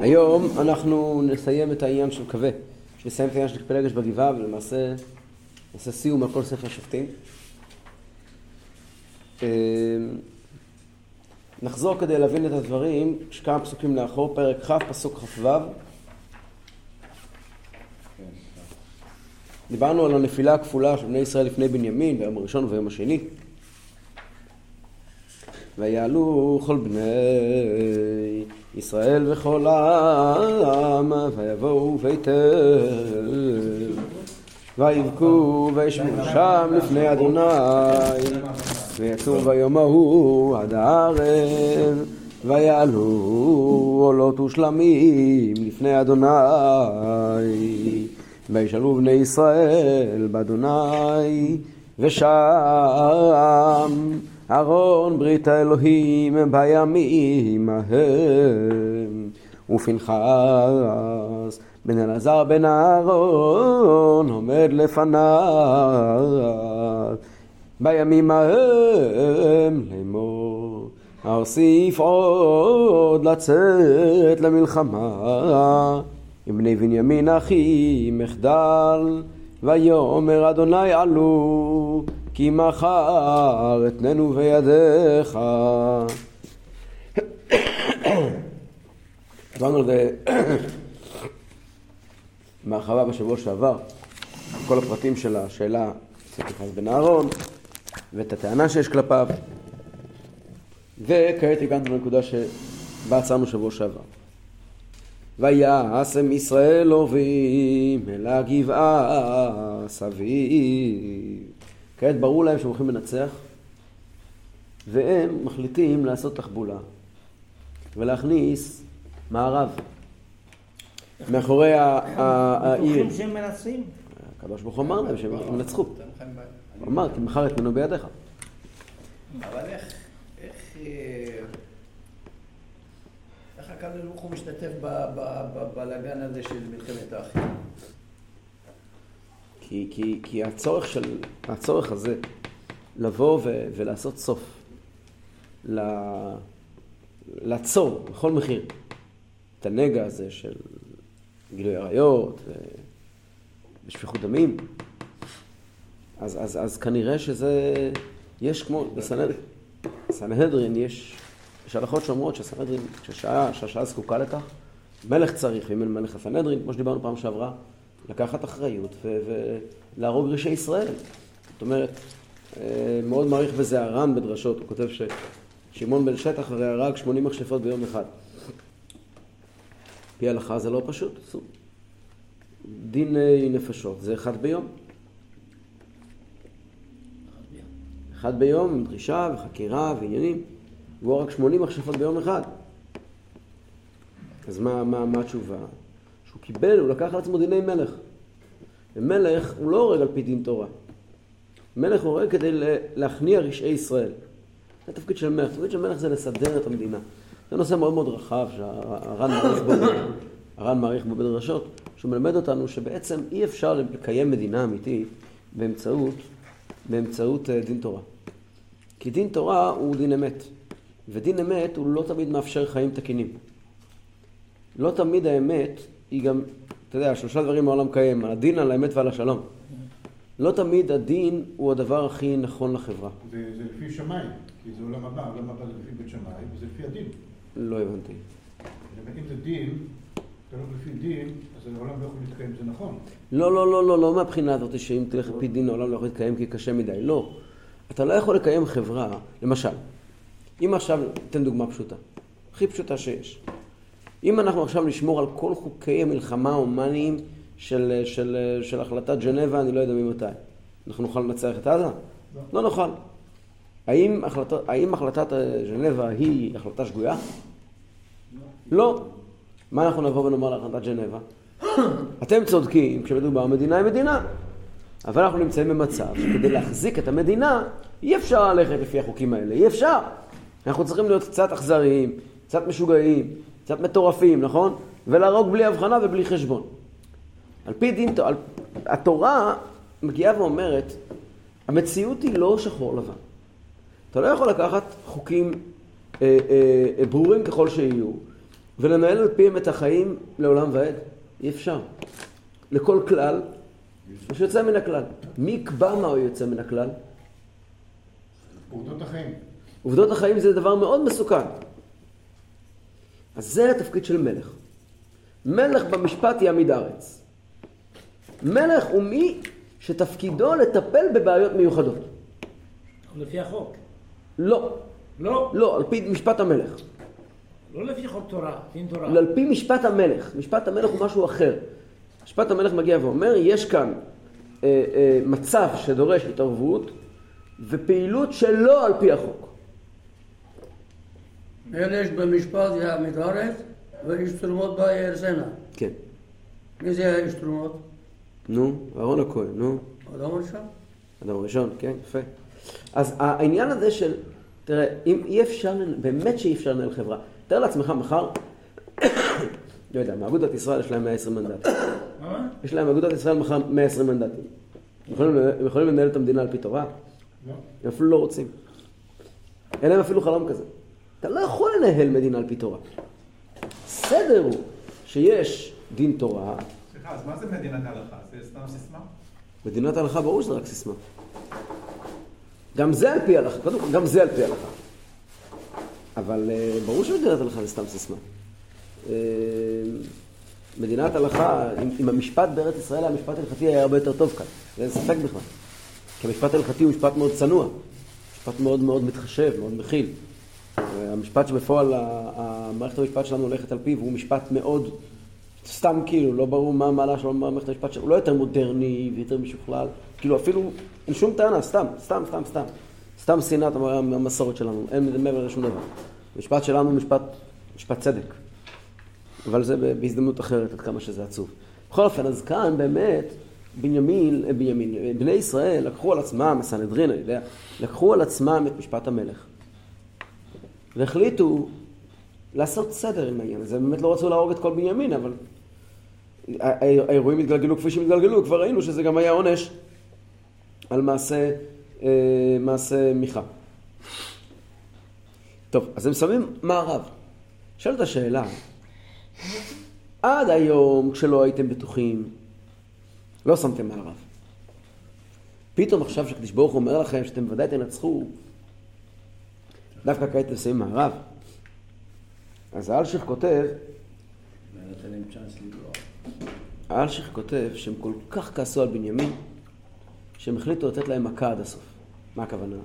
היום אנחנו נסיים את העניין של קווה, שנסיים את העניין של פלגש בגבעה ולמעשה נעשה סיום על כל ספר שופטים. אה, נחזור כדי להבין את הדברים, יש כמה פסוקים לאחור, פרק כ', פסוק כ"ו. דיברנו על הנפילה הכפולה של בני ישראל לפני בנימין, ביום הראשון וביום השני. ויעלו כל בני ישראל וכל העם, ויבואו ביתר, ויבכו וישבו שם לפני אדוני, ויצאו ביום ההוא עד הערב, ויעלו עולות ושלמים לפני אדוני. וישאלו בני ישראל באדוני, ושם ארון ברית האלוהים בימים ההם, ופנחס בן אלעזר בן אהרון עומד לפניו. בימים ההם לאמור אוסיף עוד לצאת למלחמה. עם בני בנימין אחי מחדל ויאמר אדוני עלו כי מחר אתננו בידיך. דיברנו על זה מהרחבה בשבוע שעבר, כל הפרטים של השאלה אצל פנחס בן אהרון ואת הטענה שיש כלפיו וכעת הגענו לנקודה שבה עצרנו שבוע שעבר. ויעשם ישראל עוברים אל הגבעה סביב. כעת ברור להם שהם הולכים לנצח, והם מחליטים לעשות תחבולה ולהכניס מערב מאחורי העיר. בטוחים שהם מנצחים? הקדוש ברוך הוא אמר להם שהם ינצחו. הוא אמר, כי מחר יתמנו בידיך. אבל איך, איך, אה, איך הקדוש ברוך הוא משתתף בבלאגן הזה של מלחמת האחים? כי, כי, כי הצורך, של, הצורך הזה לבוא ו, ולעשות סוף, לעצור בכל מחיר. את הנגע הזה של גילוי עריות ושפיכות דמים, אז, אז, אז כנראה שזה, יש כמו, בסנהדרין יש, יש הלכות שאומרות שהסנהדרין, כשהשעה, שהשעה זקוקה לכך, מלך צריך, ואם אין מלך הסנהדרין, כמו שדיברנו פעם שעברה, לקחת אחריות ולהרוג רישי ישראל. זאת אומרת, אה, מאוד מעריך בזה הר"ן בדרשות, הוא כותב ששמעון בן שטח הרי הרג 80 מכשפות ביום אחד. פי הלכה זה לא פשוט, דיני נפשות זה אחד ביום. אחד ביום עם דרישה וחקירה ועניינים, והוא רק 80 מכשפות ביום אחד. אז מה, מה, מה התשובה? שהוא קיבל, הוא לקח על עצמו דיני מלך. ומלך הוא לא הורג על פי דין תורה. מלך הורג כדי להכניע רשעי ישראל. זה התפקיד של מלך. התפקיד של מלך זה לסדר את המדינה. זה נושא מאוד מאוד רחב שהר"ן מעריך בו, הר"ן מעריך בו בדרשות, שהוא מלמד אותנו שבעצם אי אפשר לקיים מדינה אמיתית באמצעות, באמצעות אה, דין תורה. כי דין תורה הוא דין אמת, ודין אמת הוא לא תמיד מאפשר חיים תקינים. לא תמיד האמת היא גם, אתה יודע, שלושה דברים העולם קיים, על הדין, על האמת ועל השלום. לא תמיד הדין הוא הדבר הכי נכון לחברה. זה, זה לפי שמיים, כי זה עולם הבא, עולם הבא זה לפי בית שמאי, וזה לפי הדין. לא הבנתי. אם זה דין, אתה לא לפי דין, אז העולם לא יכול להתקיים, זה נכון. לא, לא, לא, לא, לא מהבחינה הזאת שאם תלך לפי דין העולם לא יכול להתקיים כי קשה מדי, לא. אתה לא יכול לקיים חברה, למשל, אם עכשיו, אתן דוגמה פשוטה, הכי פשוטה שיש. אם אנחנו עכשיו נשמור על כל חוקי המלחמה ההומניים של, של, של החלטת ג'נבה, אני לא יודע ממתי, אנחנו נוכל לנצח את עזה? לא, לא נוכל. האם, החלט, האם החלטת ג'נבה היא החלטה שגויה? לא. לא. מה אנחנו נבוא ונאמר להחלטת ג'נבה? אתם צודקים, כשמדובר מדינה היא מדינה. אבל אנחנו נמצאים במצב שכדי להחזיק את המדינה, אי אפשר ללכת לפי החוקים האלה, אי אפשר. אנחנו צריכים להיות קצת אכזריים, קצת משוגעים, קצת מטורפים, נכון? ולהרוג בלי הבחנה ובלי חשבון. על פי דין, על, התורה מגיעה ואומרת, המציאות היא לא שחור לבן. אתה לא יכול לקחת חוקים אה, אה, אה, ברורים ככל שיהיו, ולנהל על פיהם את החיים לעולם ועד. אי אפשר. לכל כלל, מה שיוצא מן הכלל. מי יקבע מה הוא יוצא מן הכלל? עובדות החיים. עובדות החיים זה דבר מאוד מסוכן. אז זה התפקיד של מלך. מלך במשפט יעמיד ארץ. מלך הוא מי שתפקידו לטפל בבעיות מיוחדות. לפי החוק. לא, לא, לא, על פי משפט המלך. לא לפי חוק תורה, דין תורה. על פי משפט המלך. משפט המלך הוא משהו אחר. משפט המלך מגיע ואומר, יש כאן אה, אה, מצב שדורש התערבות ופעילות שלא על פי החוק. מלך במשפט יעמיד ארץ, ואיש תרומות בה יארסנה. כן. מי זה האיש תרומות? נו, אהרון הכהן, נו. אדם ראשון? אדם ראשון, כן, יפה. אז העניין הזה של, תראה, אם אי אפשר, באמת שאי אפשר לנהל חברה. תאר לעצמך מחר, לא יודע, מאגודת ישראל יש להם 120 מנדטים. מה? יש להם אגודת ישראל מחר 120 מנדטים. הם יכולים לנהל את המדינה על פי תורה? לא. הם אפילו לא רוצים. אין להם אפילו חלום כזה. אתה לא יכול לנהל מדינה על פי תורה. הסדר הוא שיש דין תורה, סליחה, אז מה זה מדינת הלכה? זה סתם סיסמה? מדינת ההלכה ברור שזה רק סיסמה. גם זה על פי הלכה, קודם כל גם זה על פי הלכה. אבל אה, ברור שמדינת הלכה זה סתם סיסמה. אה, מדינת הלכה, אם, אם המשפט בארץ ישראל, המשפט ההלכתי היה הרבה יותר טוב כאן, אין ספק בכלל. כי המשפט ההלכתי הוא משפט מאוד צנוע, משפט מאוד מאוד מתחשב, מאוד מכיל. המשפט שבפועל מערכת המשפט שלנו הולכת על פיו הוא משפט מאוד סתם כאילו, לא ברור מה המעלה שלו במערכת המשפט שלנו, הוא לא יותר מודרני ויותר משוכלל, כאילו אפילו אין שום טענה, סתם, סתם, סתם, סתם. סתם שנאת המ- המסורת שלנו, אין מעבר לשום דבר. המשפט שלנו הוא משפט, משפט צדק. אבל זה בהזדמנות אחרת, עד כמה שזה עצוב. בכל אופן, אז כאן באמת, בנימין, אה, בנימין, אה, בני ישראל לקחו על עצמם, הסנהדרין, אני יודע, לקחו על עצמם את משפט המלך. והחליטו לעשות סדר עם העניין הזה. באמת לא רצו להרוג את כל בנימין, אבל האירועים התגלגלו כפי שהם התגלגלו, כבר ראינו שזה גם היה עונש על מעשה, אה, מעשה מיכה. טוב, אז הם שמים מערב. שואלת השאלה, עד היום כשלא הייתם בטוחים, לא שמתם מערב. פתאום עכשיו שקדוש ברוך הוא אומר לכם שאתם ודאי תנצחו, דווקא כעת שמים מערב. אז האלשיך כותב. האלשיך כותב שהם כל כך כעסו על בנימין, שהם החליטו לתת להם מכה עד הסוף. מה הכוונה?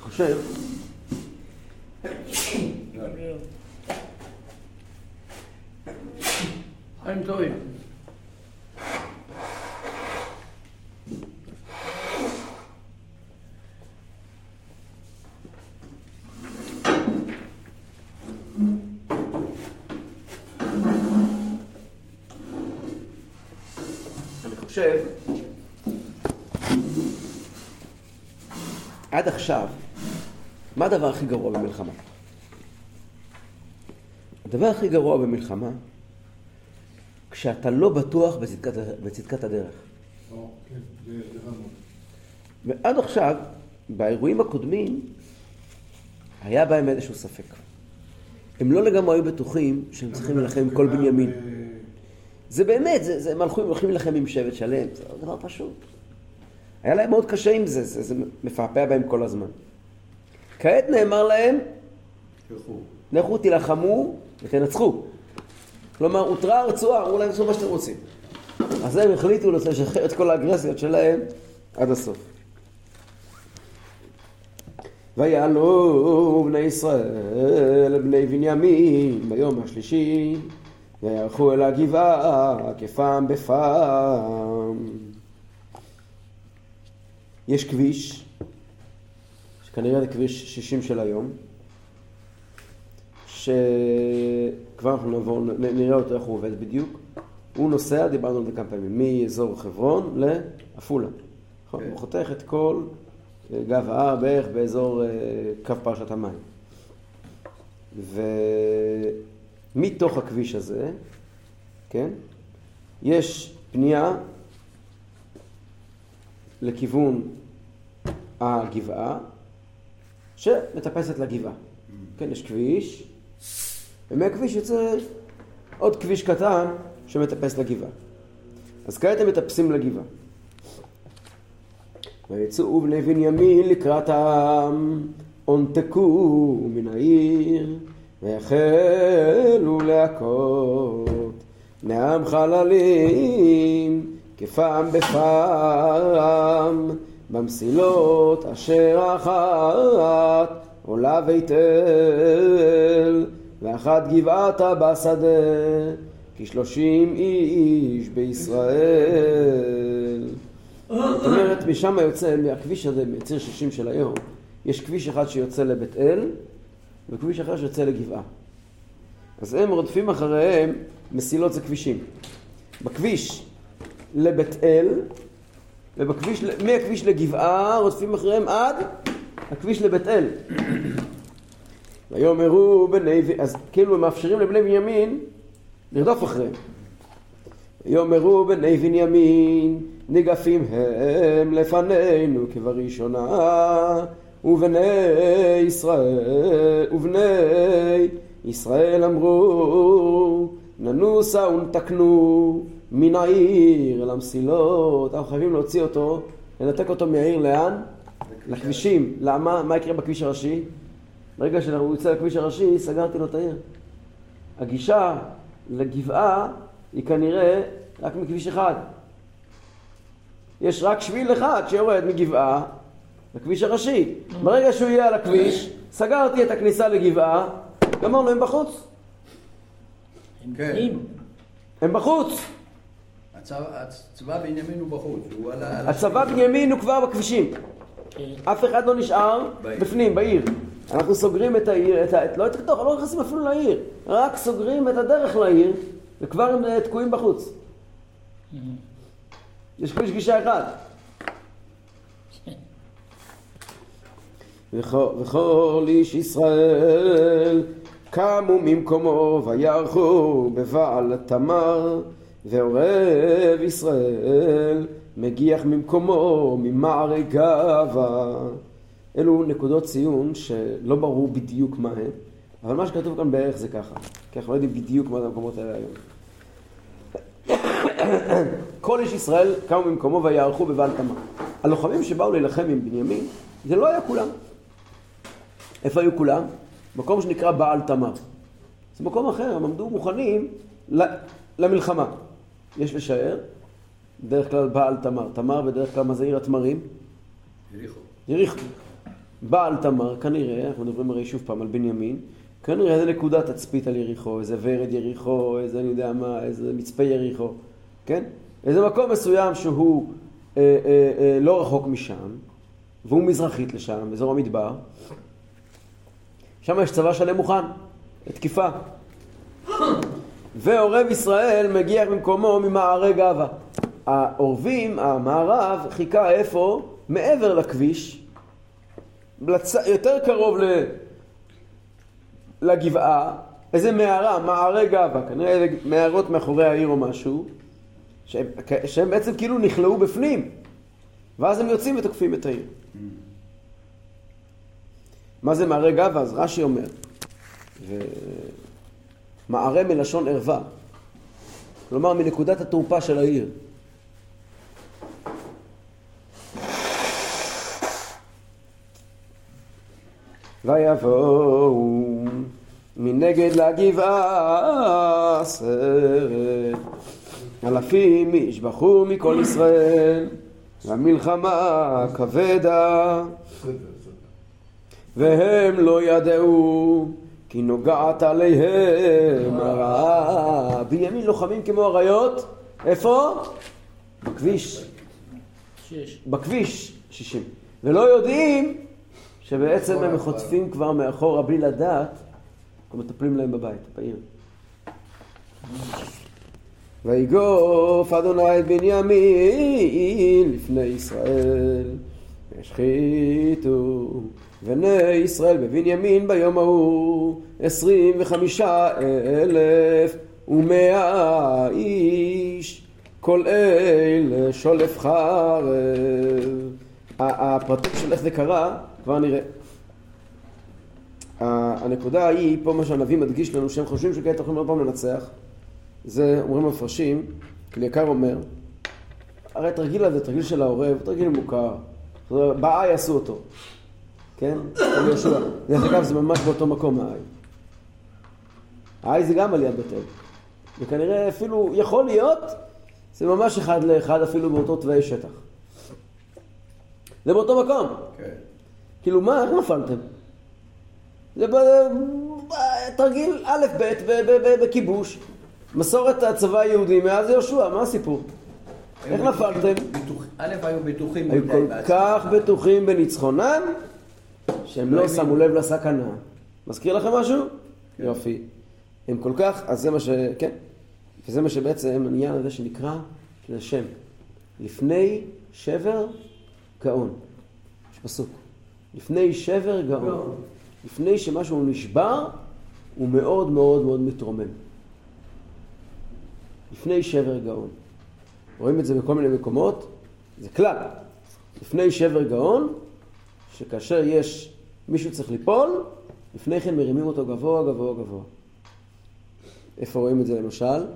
חושב, חיים טובים. אני חושב, עד עכשיו, מה הדבר הכי גרוע במלחמה? הדבר הכי גרוע במלחמה, כשאתה לא בטוח בצדקת, בצדקת הדרך. כן. ועד עכשיו, באירועים הקודמים, היה בהם איזשהו ספק. הם לא לגמרי היו בטוחים שהם צריכים להילחם עם כל בנימין. זה באמת, זה, זה, הם הלכו, הם הולכים להילחם עם שבט שלם, זה לא דבר פשוט. היה להם מאוד קשה עם זה, זה, זה מפעפע בהם כל הזמן. כעת נאמר להם, תלכו. לכו תילחמו ותנצחו. כלומר, הותרה הרצועה, אמרו להם, תעשו מה שאתם רוצים. אז הם החליטו לשחרר את כל האגרסיות שלהם עד הסוף. ויעלו בני ישראל, בני בנימין, ביום השלישי, ויערכו אל הגבעה כפעם בפעם. יש כביש, שכנראה זה כביש 60 של היום, שכבר אנחנו נעבור, נראה אותו איך הוא עובד בדיוק. הוא נוסע, דיברנו על זה כמה פעמים, מאזור חברון לעפולה. נכון? כן. הוא חותך את כל אה, גב ההר בערך באזור אה, קו פרשת המים. ומתוך הכביש הזה, כן, יש פנייה לכיוון הגבעה, שמטפסת לגבעה. כן, יש כביש, ומהכביש יוצא עוד כביש קטן שמטפס לגבעה. אז כעת הם מטפסים לגבעה. ויצאו בני בנימין לקראתם, הונתקו מן העיר, והחלו להכות. נעם חללים, כפעם בפעם, במסילות אשר אחת עולה בית אל, ואחת גבעתה בשדה, כשלושים איש בישראל. זאת אומרת, משם יוצא, מהכביש הזה, מציר 60 של היום, יש כביש אחד שיוצא לבית אל, וכביש אחר שיוצא לגבעה. אז הם רודפים אחריהם, מסילות זה כבישים. בכביש לבית אל, ובכביש, מהכביש לגבעה רודפים אחריהם עד הכביש לבית אל. ויאמרו בני, אז כאילו הם מאפשרים לבני בנימין לרדוף אחריהם. ויאמרו בני בנימין ניגפים הם לפנינו כבראשונה ובני ישראל ובני ישראל אמרו ננוסה ונתקנו מן העיר אל המסילות אנחנו חייבים להוציא אותו לנתק אותו מהעיר לאן? לכבישים למה? מה יקרה בכביש הראשי? ברגע שהוא יוצא לכביש הראשי סגרתי לו את העיר הגישה לגבעה היא כנראה רק מכביש אחד יש רק שביל אחד שיורד מגבעה לכביש הראשי. ברגע שהוא יהיה על הכביש, סגרתי את הכניסה לגבעה, גמרנו, הם בחוץ. הם כן. פנים. הם בחוץ. הצבא בנימין הוא בחוץ, הצבא. בנימין הוא כבר בכבישים. כן. אף אחד לא נשאר. בפנים, בעיר. אנחנו סוגרים את העיר, את ה... לא את התוך, לא נכנסים אפילו לעיר. רק סוגרים את הדרך לעיר, וכבר הם אה, תקועים בחוץ. יש כביש גישה אחד. וכל איש ישראל קמו ממקומו ויערכו בבעל תמר ועורב ישראל מגיח ממקומו ממערי גאווה אלו נקודות ציון שלא ברור בדיוק מה הם אבל מה שכתוב כאן בערך זה ככה כי אנחנו לא יודעים בדיוק מה זה המקומות האלה היום כל איש ישראל קמו ממקומו ויערכו בבעל תמר. הלוחמים שבאו להילחם עם בנימין, זה לא היה כולם. איפה היו כולם? מקום שנקרא בעל תמר. זה מקום אחר, הם עמדו מוכנים למלחמה. יש לשער, בדרך כלל בעל תמר. תמר בדרך כלל מה זה עיר התמרים? יריחו. יריחו. בעל תמר, כנראה, אנחנו מדברים הרי שוב פעם על בנימין, כנראה זה נקודת תצפית על יריחו, איזה ורד יריחו, איזה אני יודע מה, איזה מצפה יריחו, כן? איזה מקום מסוים שהוא אה, אה, אה, לא רחוק משם, והוא מזרחית לשם, אזור המדבר, שם יש צבא שלם מוכן, לתקיפה. ועורב ישראל מגיע במקומו ממערי גאווה. העורבים, המערב, חיכה איפה? מעבר לכביש, לצ... יותר קרוב ל... לגבעה, איזה מערה, מערי גאווה, כנראה איזה מערות מאחורי העיר או משהו, שהם, שהם בעצם כאילו נכלאו בפנים, ואז הם יוצאים ותוקפים את העיר. מה זה מערי גאווה? אז רש"י אומר, ו... מערה מלשון ערווה, כלומר מנקודת התורפה של העיר. ויבואו מנגד לגבעה עשרת אלפים איש בחור מכל ישראל והמלחמה כבדה והם לא ידעו כי נוגעת עליהם הרעה. בנימין לוחמים כמו אריות, איפה? בכביש, שש. בכביש 60. ולא יודעים שבעצם הם חוטפים כבר מאחורה בלי לדעת, ומטפלים להם בבית, בעיר. ויגוף אדוני את בנימין לפני ישראל, והשחיתו בני ישראל בבנימין ביום ההוא עשרים וחמישה אלף ומאה איש, כל אלה שולף חרב. הפרטים של איך זה קרה כבר נראה. הנקודה היא, פה מה שהנביא מדגיש לנו, שהם חושבים שכעת יכולים עוד פעם לנצח. זה אומרים המפרשים, אלייקר אומר, הרי התרגיל הזה, תרגיל של העורב, תרגיל מוכר. באי עשו אותו, כן? על יהושע. דרך אגב, זה ממש באותו מקום האי. האי זה גם על יד בית אל. וכנראה אפילו, יכול להיות, זה ממש אחד לאחד אפילו באותו תוואי שטח. זה באותו מקום. כן. כאילו, מה, איך נפלתם? זה ב- תרגיל א' ב' בכיבוש. מסורת הצבא היהודי מאז יהושע, מה הסיפור? איך נפלתם? א', היו בטוחים היו כל. כך בטוחים בניצחונם, שהם לא. שמו לב לסכנה. מזכיר לכם משהו? כן. יופי. הם כל כך, אז זה מה ש... כן. וזה מה שבעצם העניין הזה שנקרא, של השם. לפני שבר גאון. יש פסוק. לפני שבר גאון. לפני שמשהו נשבר, הוא מאוד מאוד מאוד מתרומם. לפני שבר גאון. רואים את זה בכל מיני מקומות, זה כלל. לפני שבר גאון, שכאשר יש מישהו צריך ליפול, לפני כן מרימים אותו גבוה, גבוה, גבוה. איפה רואים את זה למשל?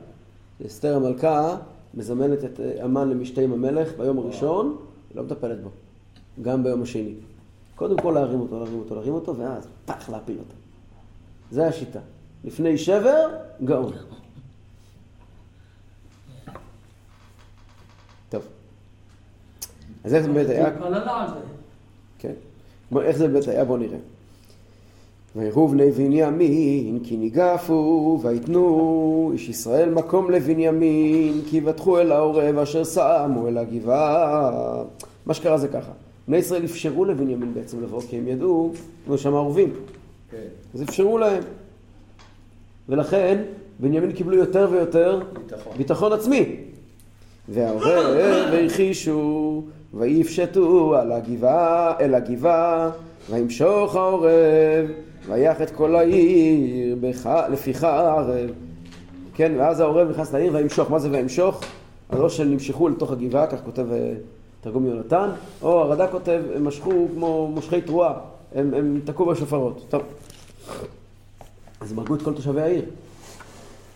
אסתר המלכה מזמנת את אה, המן למשתה עם המלך ביום הראשון, היא לא מטפלת בו. גם ביום השני. קודם כל להרים אותו, להרים אותו, להרים אותו, ואז פח להפיל אותו. זה השיטה. לפני שבר, גאון. טוב. אז איך זה באמת היה? התפללה על זה. כן. בוא, איך זה באמת היה? בואו נראה. ויראו בני בנימין כי ניגפו ויתנו איש ישראל מקום לבנימין כי יבטחו אל העורב אשר שמו אל הגבעה. מה שקרה זה ככה. בני ישראל אפשרו לבנימין בעצם לבוא כי הם ידעו, כמו שם ערובים. כן. אז אפשרו להם. ולכן בנימין קיבלו יותר ויותר ביטחון. ביטחון עצמי. והעורב והחישו ויפשטו על הגבעה, אל הגבעה, וימשוך העורב, ויח את כל העיר בח... לפיך ערב. כן, ואז העורב נכנס לעיר וימשוך. מה זה וימשוך? אז או נמשכו לתוך הגבעה, כך כותב אה, תרגום יונתן, או הרד"ק כותב, הם משכו כמו מושכי תרועה, הם, הם תקעו בשופרות. טוב. אז הם הרגו את כל תושבי העיר.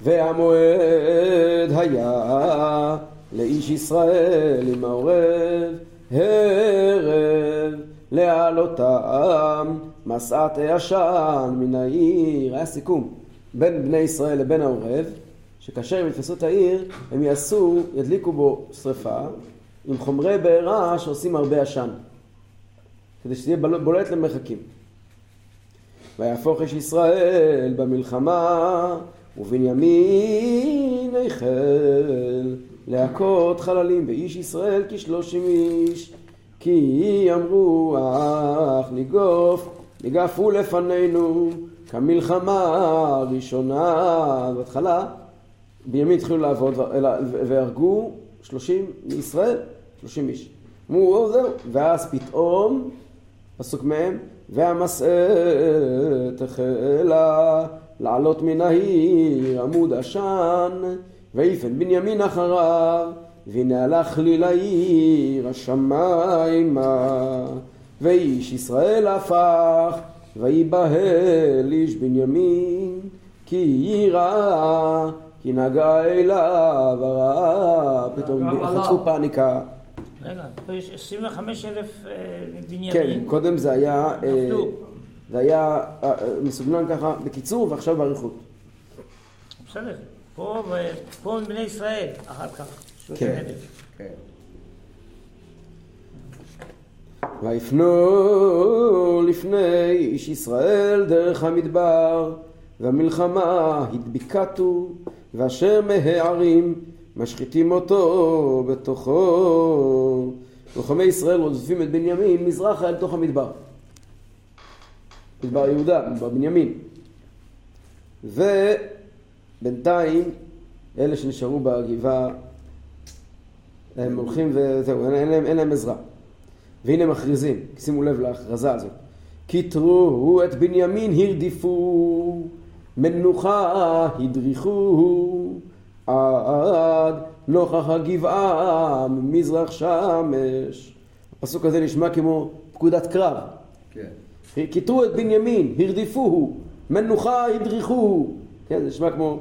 והמועד היה לאיש ישראל עם העורב הרב להעלותם מסעת העשן מן העיר. היה סיכום בין בני ישראל לבין העורב שכאשר הם יתפסו את העיר הם יעשו, ידליקו בו שרפה עם חומרי בעירה שעושים הרבה עשן כדי שזה יהיה בולט למרחקים. ויהפוך איש ישראל במלחמה ובנימין החל להכות חללים ואיש ישראל כשלושים איש. כי אמרו אך ניגוף ניגפו לפנינו. כמלחמה הראשונה בהתחלה בנימין התחילו לעבוד והרגו שלושים מישראל שלושים איש. אמרו "או, זהו. ואז פתאום פסוק מהם, והמסעת החלה לעלות מן העיר עמוד עשן, ויפן בנימין אחריו, והנה הלך לי לעיר השמיימה, ואיש ישראל הפך, ויבהל איש בנימין, כי יירא, כי נגע אליו הרע, פתאום חטפו עליו. פאניקה. רגע, פה יש 25 אלף בנימין. כן, קודם זה היה, אה. זה היה אה, אה, מסוגנן ככה בקיצור ועכשיו באריכות. בסדר. פה ו- פה בני ישראל, אחר כך. 30 כן. כן. ויפנו לפני איש ישראל דרך המדבר והמלחמה הדביקתו ואשר מהערים משחיתים אותו בתוכו לוחמי ישראל רודפים את בנימין מזרחה אל תוך המדבר מדבר יהודה, מדבר בנימין ובינתיים אלה שנשארו בגבעה הם הולכים וזהו, אין, אין, להם, אין להם עזרה. והנה מכריזים, שימו לב להכרזה הזאת. כתרו את בנימין הרדיפו, מנוחה הדריכו, עד נוכח הגבעה ממזרח שמש. הפסוק הזה נשמע כמו פקודת קרב. כן. כיתרו את בנימין, הרדיפוהו, מנוחה הדריכוהו. כן, זה נשמע כמו,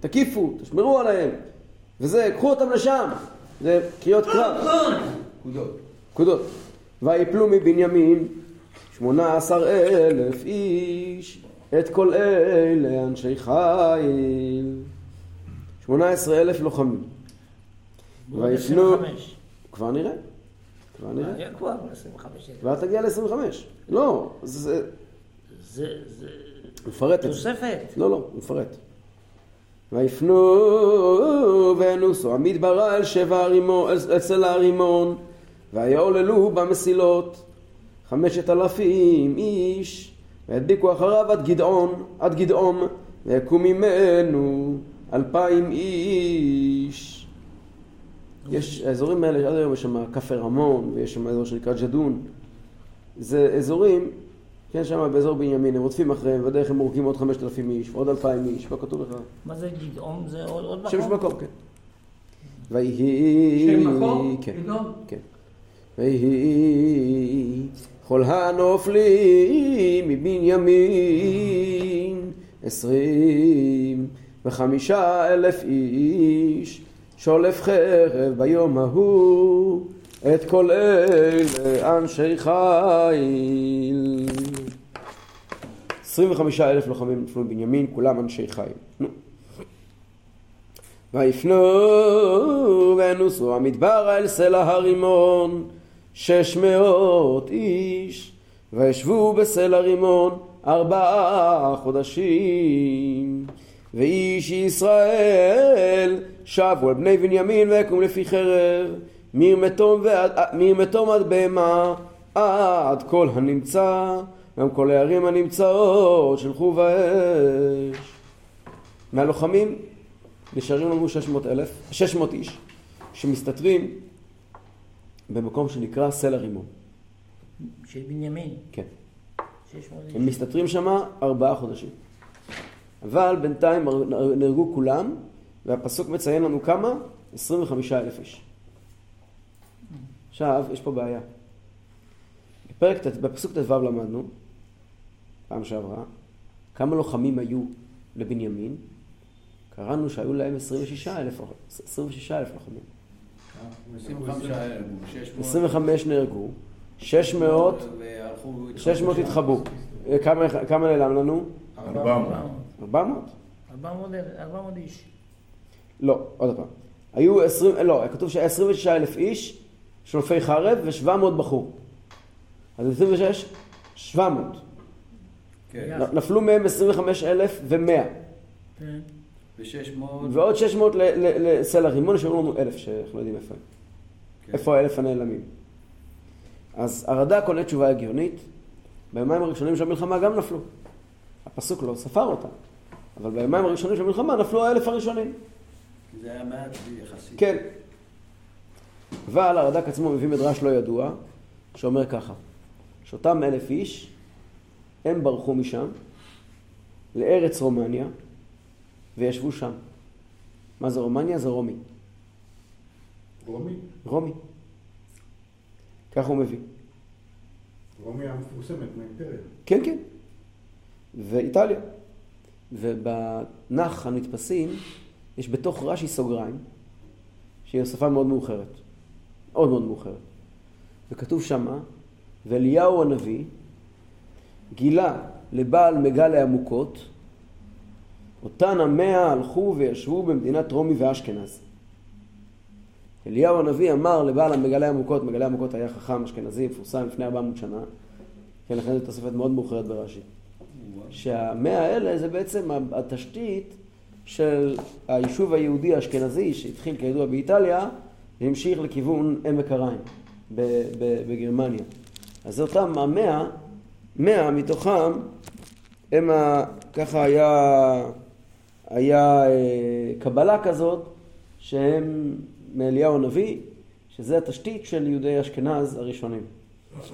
תקיפו, תשמרו עליהם. וזה, קחו אותם לשם. זה קריאות קרב. פקודות. פקודות. ויפלו מבנימין שמונה עשר אלף איש, את כל אלה אנשי חיל. שמונה עשרה אלף לוחמים. 25. כבר נראה. כבר נראה. כבר 25. כבר תגיע ל-25. לא, זה זה, זה מפרט את זה. תוספת. לא, לא, הוא מפרט. ויפנו וינוסו המדברה אל שבע הרימון, אצל הרימון, ויעוללו במסילות חמשת אלפים איש, והדביקו אחריו עד גדעון, עד גדעום, ויקום ממנו אלפיים איש. יש, האזורים האלה, עד היום יש שם כפר רמון, ויש שם אזור שנקרא ג'דון. זה אזורים, כן, שם באזור בנימין, הם רודפים אחריהם, ובדרך הם הורגים עוד חמשת אלפים איש, ועוד אלפיים איש, מה כתוב לך? מה זה גדעון? זה עוד עוד שם יש מקום? מקום, כן. ויהי... שם מקום? כן, גדעון? כן. ויהי כל הנופלים מבנימין עשרים וחמישה אלף איש שולף חרב ביום ההוא את כל אלה אנשי חיל. עשרים וחמישה אלף לוחמים נפלו בבנימין, כולם אנשי חיל. נו. ויפנו ונוסו המדבר אל סלע הרימון שש מאות איש וישבו בסלע רימון ארבעה חודשים ואיש ישראל שבו על בני בנימין ויקום לפי חרב מרמתום עד בהמה עד כל הנמצא גם כל הערים הנמצאות שלחו באש מהלוחמים נשארים לנו 600 אלף, 600 איש, שמסתתרים במקום שנקרא סלע רימון. של בנימין. כן. 600 הם מסתתרים שם ארבעה חודשים. אבל בינתיים נהרגו כולם, והפסוק מציין לנו כמה? 25 אלף איש. עכשיו, יש פה בעיה. בפרק, בפסוק ט"ו למדנו, פעם שעברה, כמה לוחמים היו לבנימין? קראנו שהיו להם 26 אלף, 26 אלף לוחמים. 25,000, 600. 25 נהרגו, 600, והלכו... 600 התחבאו. כמה, כמה נעלם לנו? 400. 400? 400 400 איש. לא, עוד פעם. היו 20, לא, כתוב שהיה 26 אלף איש, שולפי חרב ו-700 בחור. אז 26, 700. כן. נפלו מהם 25 אלף ו-100. כן. ו-600... ועוד 600 ל- ל- לסלע רימון, נשארו לנו אלף, שאנחנו לא יודעים איפה הם. כן. איפה האלף הנעלמים? אז הרד"ק עונה תשובה הגיונית, ביומיים הראשונים של המלחמה גם נפלו. הפסוק לא ספר אותם, אבל ביומיים הראשונים של המלחמה נפלו האלף הראשונים. זה היה מעט יחסית. כן. אבל הרד"ק עצמו מביא מדרש לא ידוע, שאומר ככה, שאותם אלף איש, הם ברחו משם לארץ רומניה, וישבו שם. מה זה רומניה? זה רומי. רומי? רומי. ככה הוא מביא. רומי המפורסמת מהאימפריה. כן, כן. ואיטליה. ובנח הנתפסים יש בתוך רש"י סוגריים, שהיא הוספה מאוד מאוחרת. מאוד מאוד מאוחרת. וכתוב שמה, ואליהו הנביא גילה לבעל מגלה עמוקות, אותן המאה הלכו וישבו במדינת רומי ואשכנז. אליהו הנביא אמר לבעל המגלה עמוקות, מגלה עמוקות היה חכם אשכנזי, מפורסם לפני 400 שנה, כן, לכן זו תוספת מאוד מאוחרת ברש"י. שהמאה האלה זה בעצם התשתית של היישוב היהודי האשכנזי שהתחיל כידוע באיטליה והמשיך לכיוון עמק ב- בגרמניה. אז זה אותם המאה, מאה מתוכם הם ה... ככה היה, היה אה, קבלה כזאת שהם מאליהו הנביא, שזה התשתית של יהודי אשכנז הראשונים. זאת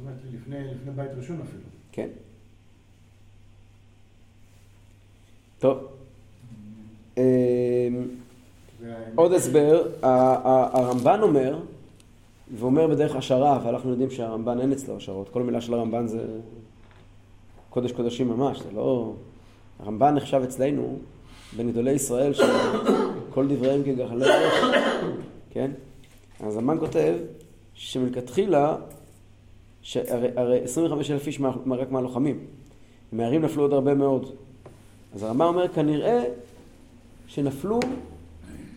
אומרת, לפני, לפני בית ראשון אפילו. כן. טוב. אמ, עוד הסבר, הרמב"ן אומר, ואומר בדרך השערה, ואנחנו יודעים שהרמב"ן אין אצלו השערות. כל מילה של הרמב"ן זה קודש קודשים ממש, זה לא... הרמב"ן נחשב אצלנו בין גדולי ישראל שכל דבריהם כגחלי ראש, כן? אז הרמב"ן כותב שמלכתחילה, שהרי הרי 25 אלף איש מה- רק מהלוחמים, מהערים נפלו עוד הרבה מאוד. אז הרמב"ן אומר כנראה שנפלו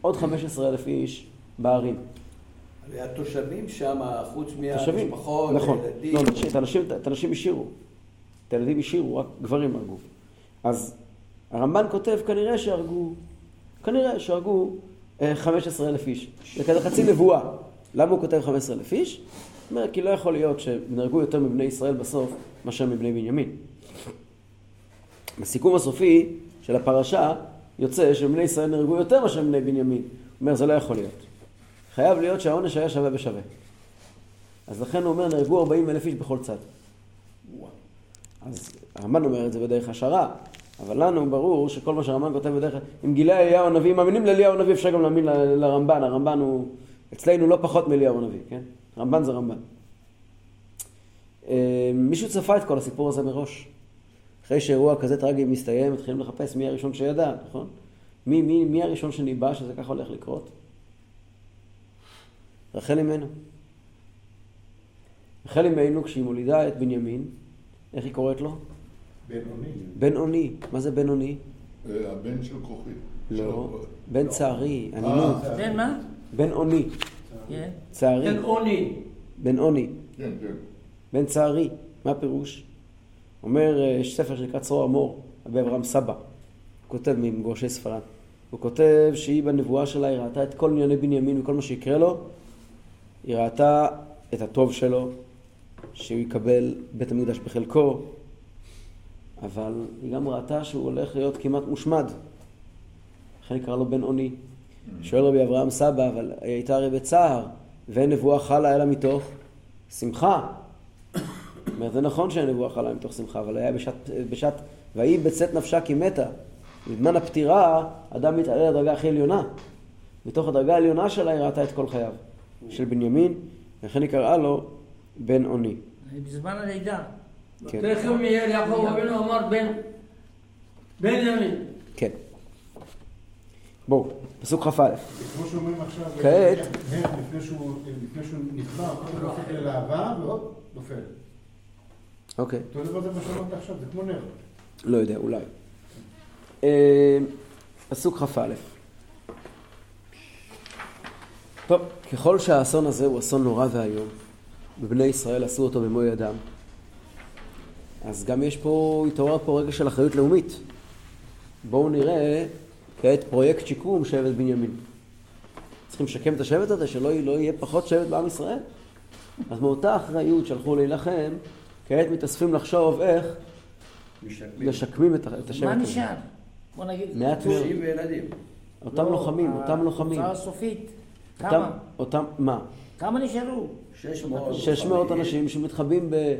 עוד 15 אלף איש בערים. הרי התושבים שם, חוץ מהמשפחות, נכון, הילדים, לא, את האנשים, את האנשים השאירו, את הילדים השאירו, רק גברים הרגו. אז הרמב"ן כותב, כנראה שהרגו, כנראה שהרגו אה, 15 אלף איש. זה כזה חצי נבואה. למה הוא כותב 15 אלף איש? הוא אומר, כי לא יכול להיות שנהרגו יותר מבני ישראל בסוף מאשר מבני בנימין. בסיכום הסופי של הפרשה יוצא שבני ישראל נהרגו יותר מאשר מבני בנימין. הוא אומר, זה לא יכול להיות. חייב להיות שהעונש היה שווה בשווה. אז לכן הוא אומר, נהרגו 40 אלף איש בכל צד. אז הרמב"ן אומר את זה בדרך השערה, אבל לנו ברור שכל מה שהרמב"ן כותב בדרך, אם גילי אליהו הנביא, אם מאמינים לאליהו הנביא אפשר גם להאמין לרמב"ן, הרמב"ן הוא אצלנו לא פחות מאליהו הנביא, כן? רמב"ן זה רמב"ן. אה, מישהו צפה את כל הסיפור הזה מראש. אחרי שאירוע כזה טרגי מסתיים, מתחילים לחפש מי הראשון שידע, נכון? מי, מי, מי הראשון שניבא שזה ככה הולך לקרות? רחל אמנו. רחל אמנו, כשהיא מולידה את בנימין, איך היא קוראת לו? בינוני. בן אוני. מה זה בן אוני? אה, הבן של כוכי. לא. בן צערי, ענינות. אה, בן מה? בן אוני. צערי. אין עוני. בן אוני. כן, כן. בן צערי. מה הפירוש? אומר, אה, יש ספר שנקרא צרור המור, רבי אברהם סבא. הוא כותב ממגורשי ספרד. הוא כותב שהיא בנבואה שלה, היא ראתה את כל ענייני בנימין וכל מה שיקרה לו. היא ראתה את הטוב שלו, שהוא יקבל בית המקדש בחלקו, אבל היא גם ראתה שהוא הולך להיות כמעט מושמד. לכן נקרא לו בן אוני. שואל רבי אברהם סבא, אבל היא הייתה הרי בצער, ואין נבואה חלה אלא מתוך שמחה. אומרת, זה נכון שאין נבואה חלה מתוך שמחה, אבל היה בשעת, בשעת ויהי בצאת נפשה כי מתה. בזמן הפטירה, אדם מתעלה לדרגה הכי עליונה. מתוך הדרגה העליונה שלה היא ראתה את כל חייו. של בנימין, לכן היא קראה לו בן אוני. בזמן הלידה. כן. תכף מיד יעקב אבינו אמר בן בנימין. כן. בואו, פסוק כ"א. כמו שאומרים עכשיו, כעת. לפני שהוא נקבע, הוא הופך ללהבה והופ, נופל. אוקיי. אותו דבר זה מה שאמרת עכשיו, זה כמו נר. לא יודע, אולי. אה, פסוק כ"א. טוב, ככל שהאסון הזה הוא אסון נורא ואיום, ובני ישראל עשו אותו במו ידם, אז גם יש פה, התעורר פה רגע של אחריות לאומית. בואו נראה כעת פרויקט שיקום שבט בנימין. צריכים לשקם את השבט הזה, שלא לא יהיה פחות שבט בעם ישראל. אז מאותה אחריות שהלכו להילחם, כעת מתאספים לחשוב איך משקמים. משקמים את את השבט מה הזה. נשאר? בוא נגיד. מעט מאוד. אותם לא, לוחמים, אותם לוחמים. התוצאה הסופית. כמה? אותם, מה? כמה נשארו? 600. 600 אנשים שמתחבאים ב-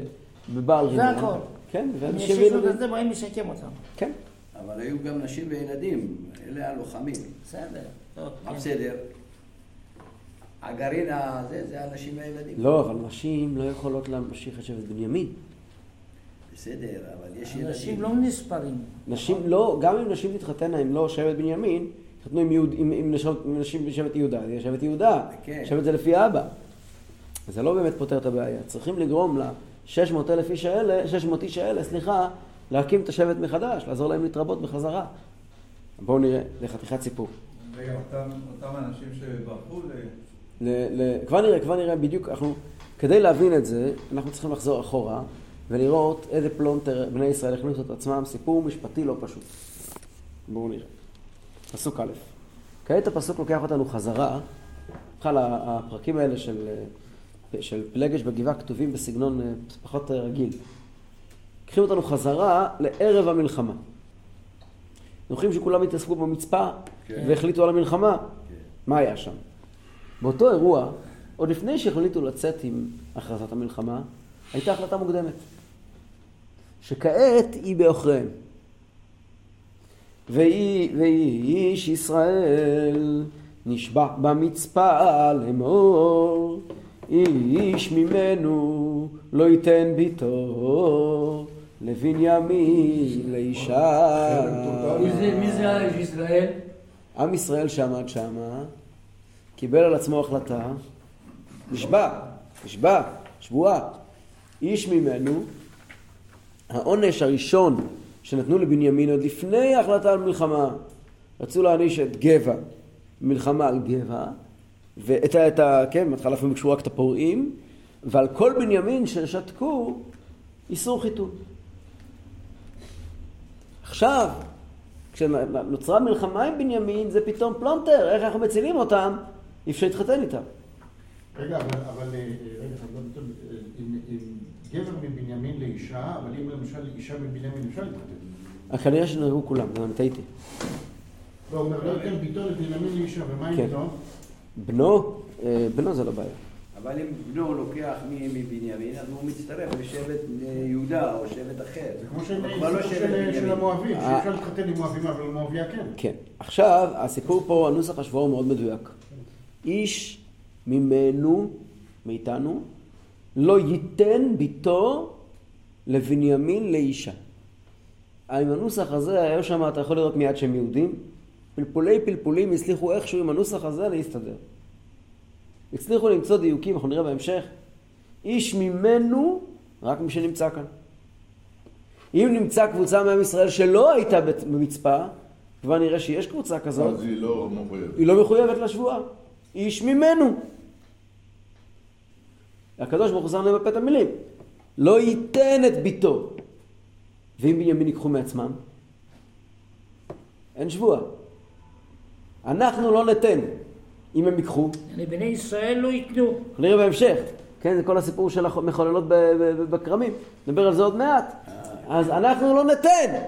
בבעל זה ריבון. הכל. כן, אם ואנשים וילדים. כזה, באים לשקם אותם. כן. אבל היו גם נשים וילדים, אלה הלוחמים. בסדר. כן. בסדר? הגרעין הזה, זה הנשים והילדים. לא, אבל נשים לא יכולות להמשיך את שבט בנימין. בסדר, אבל יש אנשים ילדים. לא נספרים. נשים לא, גם אם נשים תתחתנה עם לא שבט בנימין, יתחתנו עם, יהוד, עם, עם, נשות, עם נשים בשבט יהודה, זה יהיה שבט יהודה. כן. שבט זה לפי האבא. זה לא באמת פותר את הבעיה. צריכים לגרום ל-600 אלף איש האלה, 600 איש האלה, סליחה, להקים את השבט מחדש, לעזור להם להתרבות בחזרה. בואו נראה, זה חתיכת סיפור. רגע, אותם אותם אנשים שברחו ל... ל, ל, כבר נראה, כבר נראה בדיוק, אנחנו, כדי להבין את זה, אנחנו צריכים לחזור אחורה ולראות איזה פלונטר בני ישראל הכניסו את עצמם, סיפור משפטי לא פשוט. בואו נראה. פסוק א'. כעת הפסוק לוקח אותנו חזרה, בכלל הפרקים האלה של, של פלגש בגבעה כתובים בסגנון אה, פחות רגיל. לוקחים אותנו חזרה לערב המלחמה. זוכרים שכולם התעסקו במצפה כן. והחליטו על המלחמה? מה היה שם? באותו אירוע, עוד לפני שהחליטו לצאת עם הכרזת המלחמה, הייתה החלטה מוקדמת. שכעת היא בעוכריהם. ויהי ויהי איש ישראל נשבע במצפה לאמור איש ממנו לא ייתן ביתו לבנימין לאישה. מי זה- מי זה האיש ישראל? עם ישראל שעמד שמה, קיבל על עצמו החלטה, נשבע, נשבע, שבועה. איש ממנו, העונש הראשון שנתנו לבנימין עוד לפני ההחלטה על מלחמה, רצו להעניש את גבע, מלחמה על גבע, ואת ה... את ה כן, בהתחלה אפילו ביקשו רק את הפורעים, ועל כל בנימין ששתקו, איסור חיתון. עכשיו, כשנוצרה מלחמה עם בנימין, זה פתאום פלונטר, איך אנחנו מצילים אותם? אי אפשר להתחתן איתם. רגע, אבל, אה, רגע, אבל לא גבר מבנימין לאישה, אבל אם למשל אישה מבנימין אפשר להתחתן. אה, כנראה שנהרגו כולם, אני טעיתי. לא, הוא אומר, לא ייתן ביתו לבנימין לאישה, ומה עם כן. בנו? בנו, אה, בנו זה לא בעיה. אבל אם בנו לוקח מבנימין, אז הוא מצטרף לשבט אה, יהודה או שבט אחר. זה כמו שהם הוא כבר לא הסיפור שבט של. המואבים, אה. שאפשר להתחתן עם מואבים, אבל מואביה כן. כן. עכשיו, הסיפור פה, הנוסח השבוע הוא מאוד מדויק. איש ממנו, מאיתנו, לא ייתן ביתו לבנימין לאישה. עם הנוסח הזה, היה שם, אתה יכול לראות מיד שהם יהודים, פלפולי פלפולים הצליחו איכשהו עם הנוסח הזה להסתדר. הצליחו למצוא דיוקים, אנחנו נראה בהמשך. איש ממנו, רק מי שנמצא כאן. אם נמצא קבוצה מעם ישראל שלא הייתה במצפה, כבר נראה שיש קבוצה כזאת, אז היא לא מחויבת. היא לא מחויבת לשבועה. איש ממנו. הקדוש ברוך הוא שם להם בפה את המילים. לא ייתן את ביתו. ואם בנימין ייקחו מעצמם? אין שבועה. אנחנו לא ניתן. אם הם ייקחו, לבני ישראל לא ייתנו. נראה בהמשך. כן, זה כל הסיפור של המחוללות בכרמים. נדבר על זה עוד מעט. אז אנחנו לא ניתן.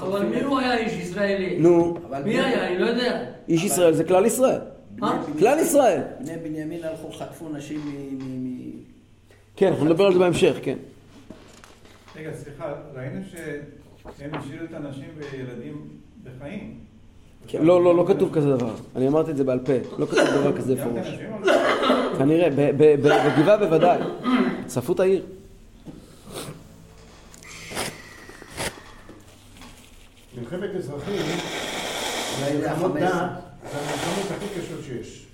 אבל מי הוא היה איש ישראלי? נו, אבל מי היה? אני לא יודע. איש ישראל זה כלל ישראל. אה? כלל ישראל. בני בנימין הלכו, חטפו נשים מ... כן, אנחנו נדבר על זה בהמשך, כן. רגע, סליחה, ראינו שהם השאירו את הנשים וילדים בחיים. כן, לא, לא, לא כתוב כזה דבר. אני אמרתי את זה בעל פה. לא כתוב דבר כזה או לא? כנראה, בגבעה בוודאי. שרפו את העיר. מלחמת אזרחים, זה המלחמות הכי קשות שיש.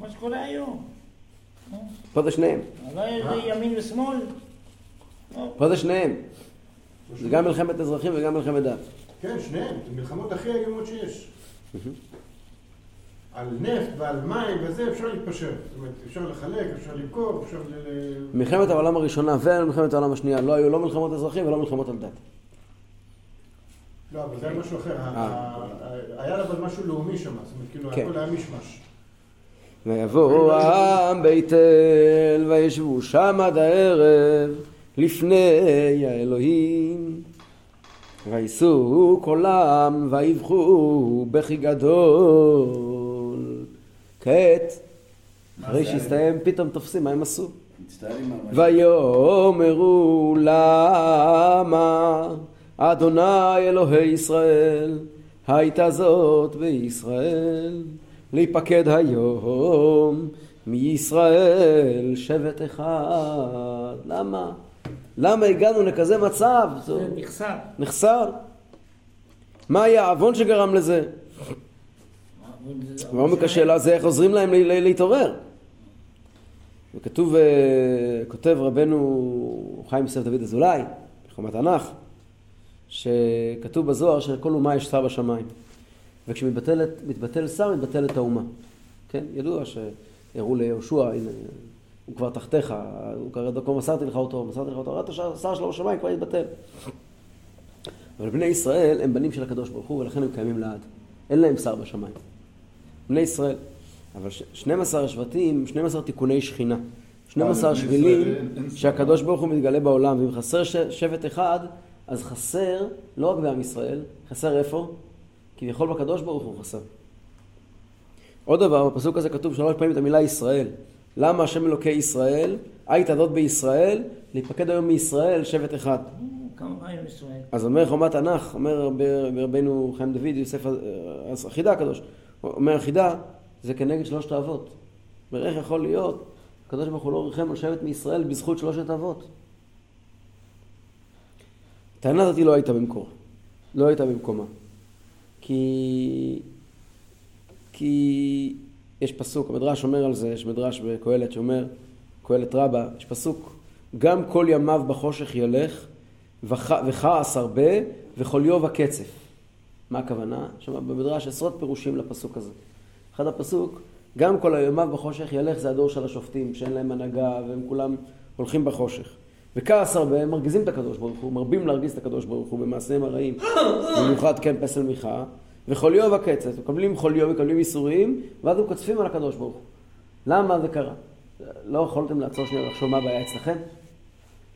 מה שקורה היום. פה זה שניהם. לא זה ימין ושמאל. פה זה שניהם. זה גם מלחמת אזרחים וגם מלחמת דת. כן, שניהם, זה מלחמות הכי איומות שיש. על נפט ועל מים וזה אפשר להתפשר. זאת אומרת, אפשר לחלק, אפשר למכור, אפשר ל... מלחמת העולם הראשונה ומלחמת העולם השנייה לא היו לא מלחמות אזרחים ולא מלחמות על דת. לא, אבל זה היה משהו אחר. אה. היה אבל משהו לאומי שם, זאת אומרת, כאילו, כן. הכל היה מישמש. ויבוא העם בית אל וישבו שם עד הערב לפני האלוהים. ויישאו קולם ויבכו בכי גדול. כעת, אחרי? שהסתיים, פתאום תופסים מה הם עשו. ויאמרו למה אדוני אלוהי ישראל הייתה זאת בישראל להיפקד היום מישראל שבט אחד. למה? למה הגענו לכזה מצב? זה נחסר. נחסר. מה היה העוון שגרם לזה? ועומק השאלה זה איך עוזרים להם להתעורר. וכתוב, אה, כותב רבנו חיים יוסף דוד אזולאי, בחומת התנ"ך, שכתוב בזוהר שלכל אומה יש שר בשמיים. וכשמתבטל שר, מתבטלת האומה. כן, ידוע שהראו ליהושע, הנה, הוא כבר תחתיך, הוא קרא דרכו, מסרתי לך אותו, מסרתי לך אותו, ראית שהשר שלו בשמיים כבר התבטל. אבל בני ישראל הם בנים של הקדוש ברוך הוא, ולכן הם קיימים לעד. אין להם שר בשמיים. בני ישראל. אבל ש- 12 השבטים, 12 תיקוני שכינה. 12 לבני שבילים. שהקדוש ברוך הוא מתגלה בעולם, ואם חסר שבט אחד, אז חסר לא רק בעם ישראל, חסר איפה? כביכול בקדוש ברוך הוא חסר. עוד דבר, בפסוק הזה כתוב שלוש פעמים את המילה ישראל. למה השם אלוקי ישראל, היית זאת בישראל, להיפקד היום מישראל שבט אחד. אז אומר חומת תנ"ך, אומר רב- רבנו חיים דוד, יוסף אה, החידה הקדוש, אומר החידה, זה כנגד שלושת האבות. אומר איך יכול להיות הקדוש ברוך הוא לא ריחם על שבט מישראל בזכות שלושת אבות. הטענה הזאת לא הייתה במקור, לא הייתה במקומה. כי... כי יש פסוק, המדרש אומר על זה, יש מדרש בקהלת שאומר, קהלת רבה, יש פסוק, גם כל ימיו בחושך ילך, וכעס הרבה, וכל יוב הקצף. מה הכוונה? שם במדרש עשרות פירושים לפסוק הזה. אחד הפסוק, גם כל ימיו בחושך ילך, זה הדור של השופטים, שאין להם הנהגה, והם כולם הולכים בחושך. וכעס הרבה, הם מרגיזים את הקדוש ברוך הוא, מרבים להרגיז את הקדוש ברוך הוא במעשיהם הרעים, במיוחד כן פסל מיכה, וכל יוב הקצף, מקבלים יוב, מקבלים ייסורים, ואז הם קוצפים על הקדוש ברוך הוא. למה זה קרה? לא יכולתם לעצור שנייה ולחשוב מה הבעיה אצלכם?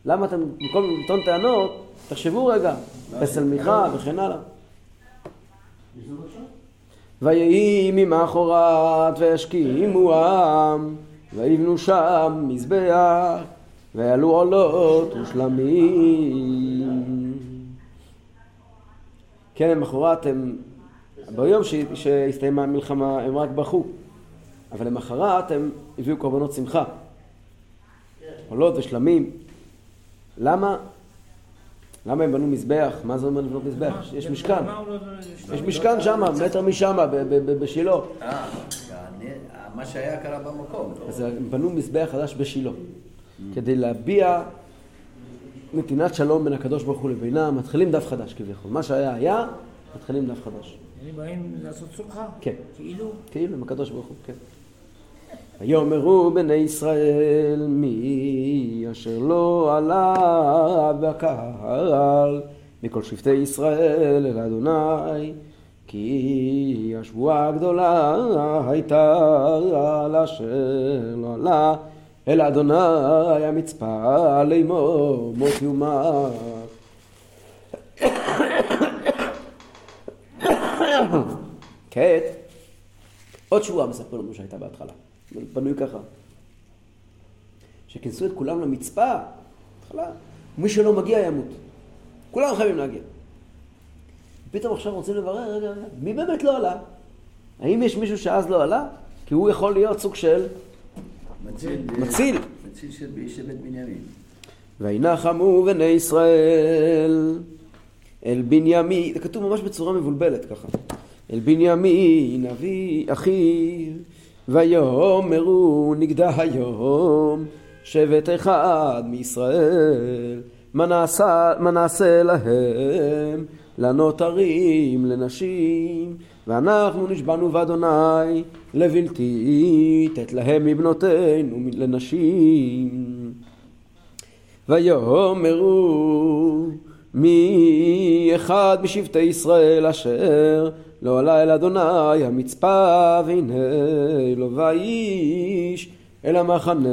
למה אתם, במקום לטעון טענות, תחשבו רגע, פסל מיכה וכן הלאה. ויהי ממחרת וישכימו העם, ויבנו שם מזבח, ויעלו עולות ושלמים. כן, למחרת הם, ביום ש- שהסתיימה המלחמה הם רק בכו, אבל למחרת הם הביאו קורבנות שמחה. עולות ושלמים. למה? למה הם בנו מזבח? מה זה אומר לבנות מזבח? יש משכן. מה הוא לא- לא- יש משכן שם, מטר משם, בשילה. אה, מה שהיה קרה במקום. לא? אז הם בנו מזבח חדש בשילה, כדי להביע נתינת שלום בין הקדוש ברוך הוא לבינם, מתחילים דף חדש כביכול. מה שהיה היה, מתחילים דף חדש. הם באים לעשות סולחה? כן. כאילו? כאילו עם הקדוש ברוך הוא, כן. ויאמרו בני ישראל מי אשר לא עלה בקהל מכל שבטי ישראל אל אדוני כי השבועה הגדולה הייתה על אשר לא עלה אל אדוני המצפה לאמור מות יומת כעת עוד שבועה מספר לנו שהייתה בהתחלה. בנוי ככה. שכינסו את כולם למצפה, בהתחלה, מי שלא מגיע ימות. כולם חייבים להגיע. פתאום עכשיו רוצים לברר, רגע, רגע, מי באמת לא עלה? האם יש מישהו שאז לא עלה? כי הוא יכול להיות סוג של מציל. מציל. של שבט בנימין. וינחמו בני ישראל אל בנימין, זה כתוב ממש בצורה מבולבלת ככה. אל בנימין אבי אחיו ויאמרו נגדע היום שבט אחד מישראל מה נעשה, מה נעשה להם לנותרים לנשים ואנחנו נשבענו באדוני לבלתי תת להם מבנותינו לנשים. ויאמרו מי אחד משבטי ישראל אשר לא עלה אל אדוני המצפה והנה לא ואיש אל המחנה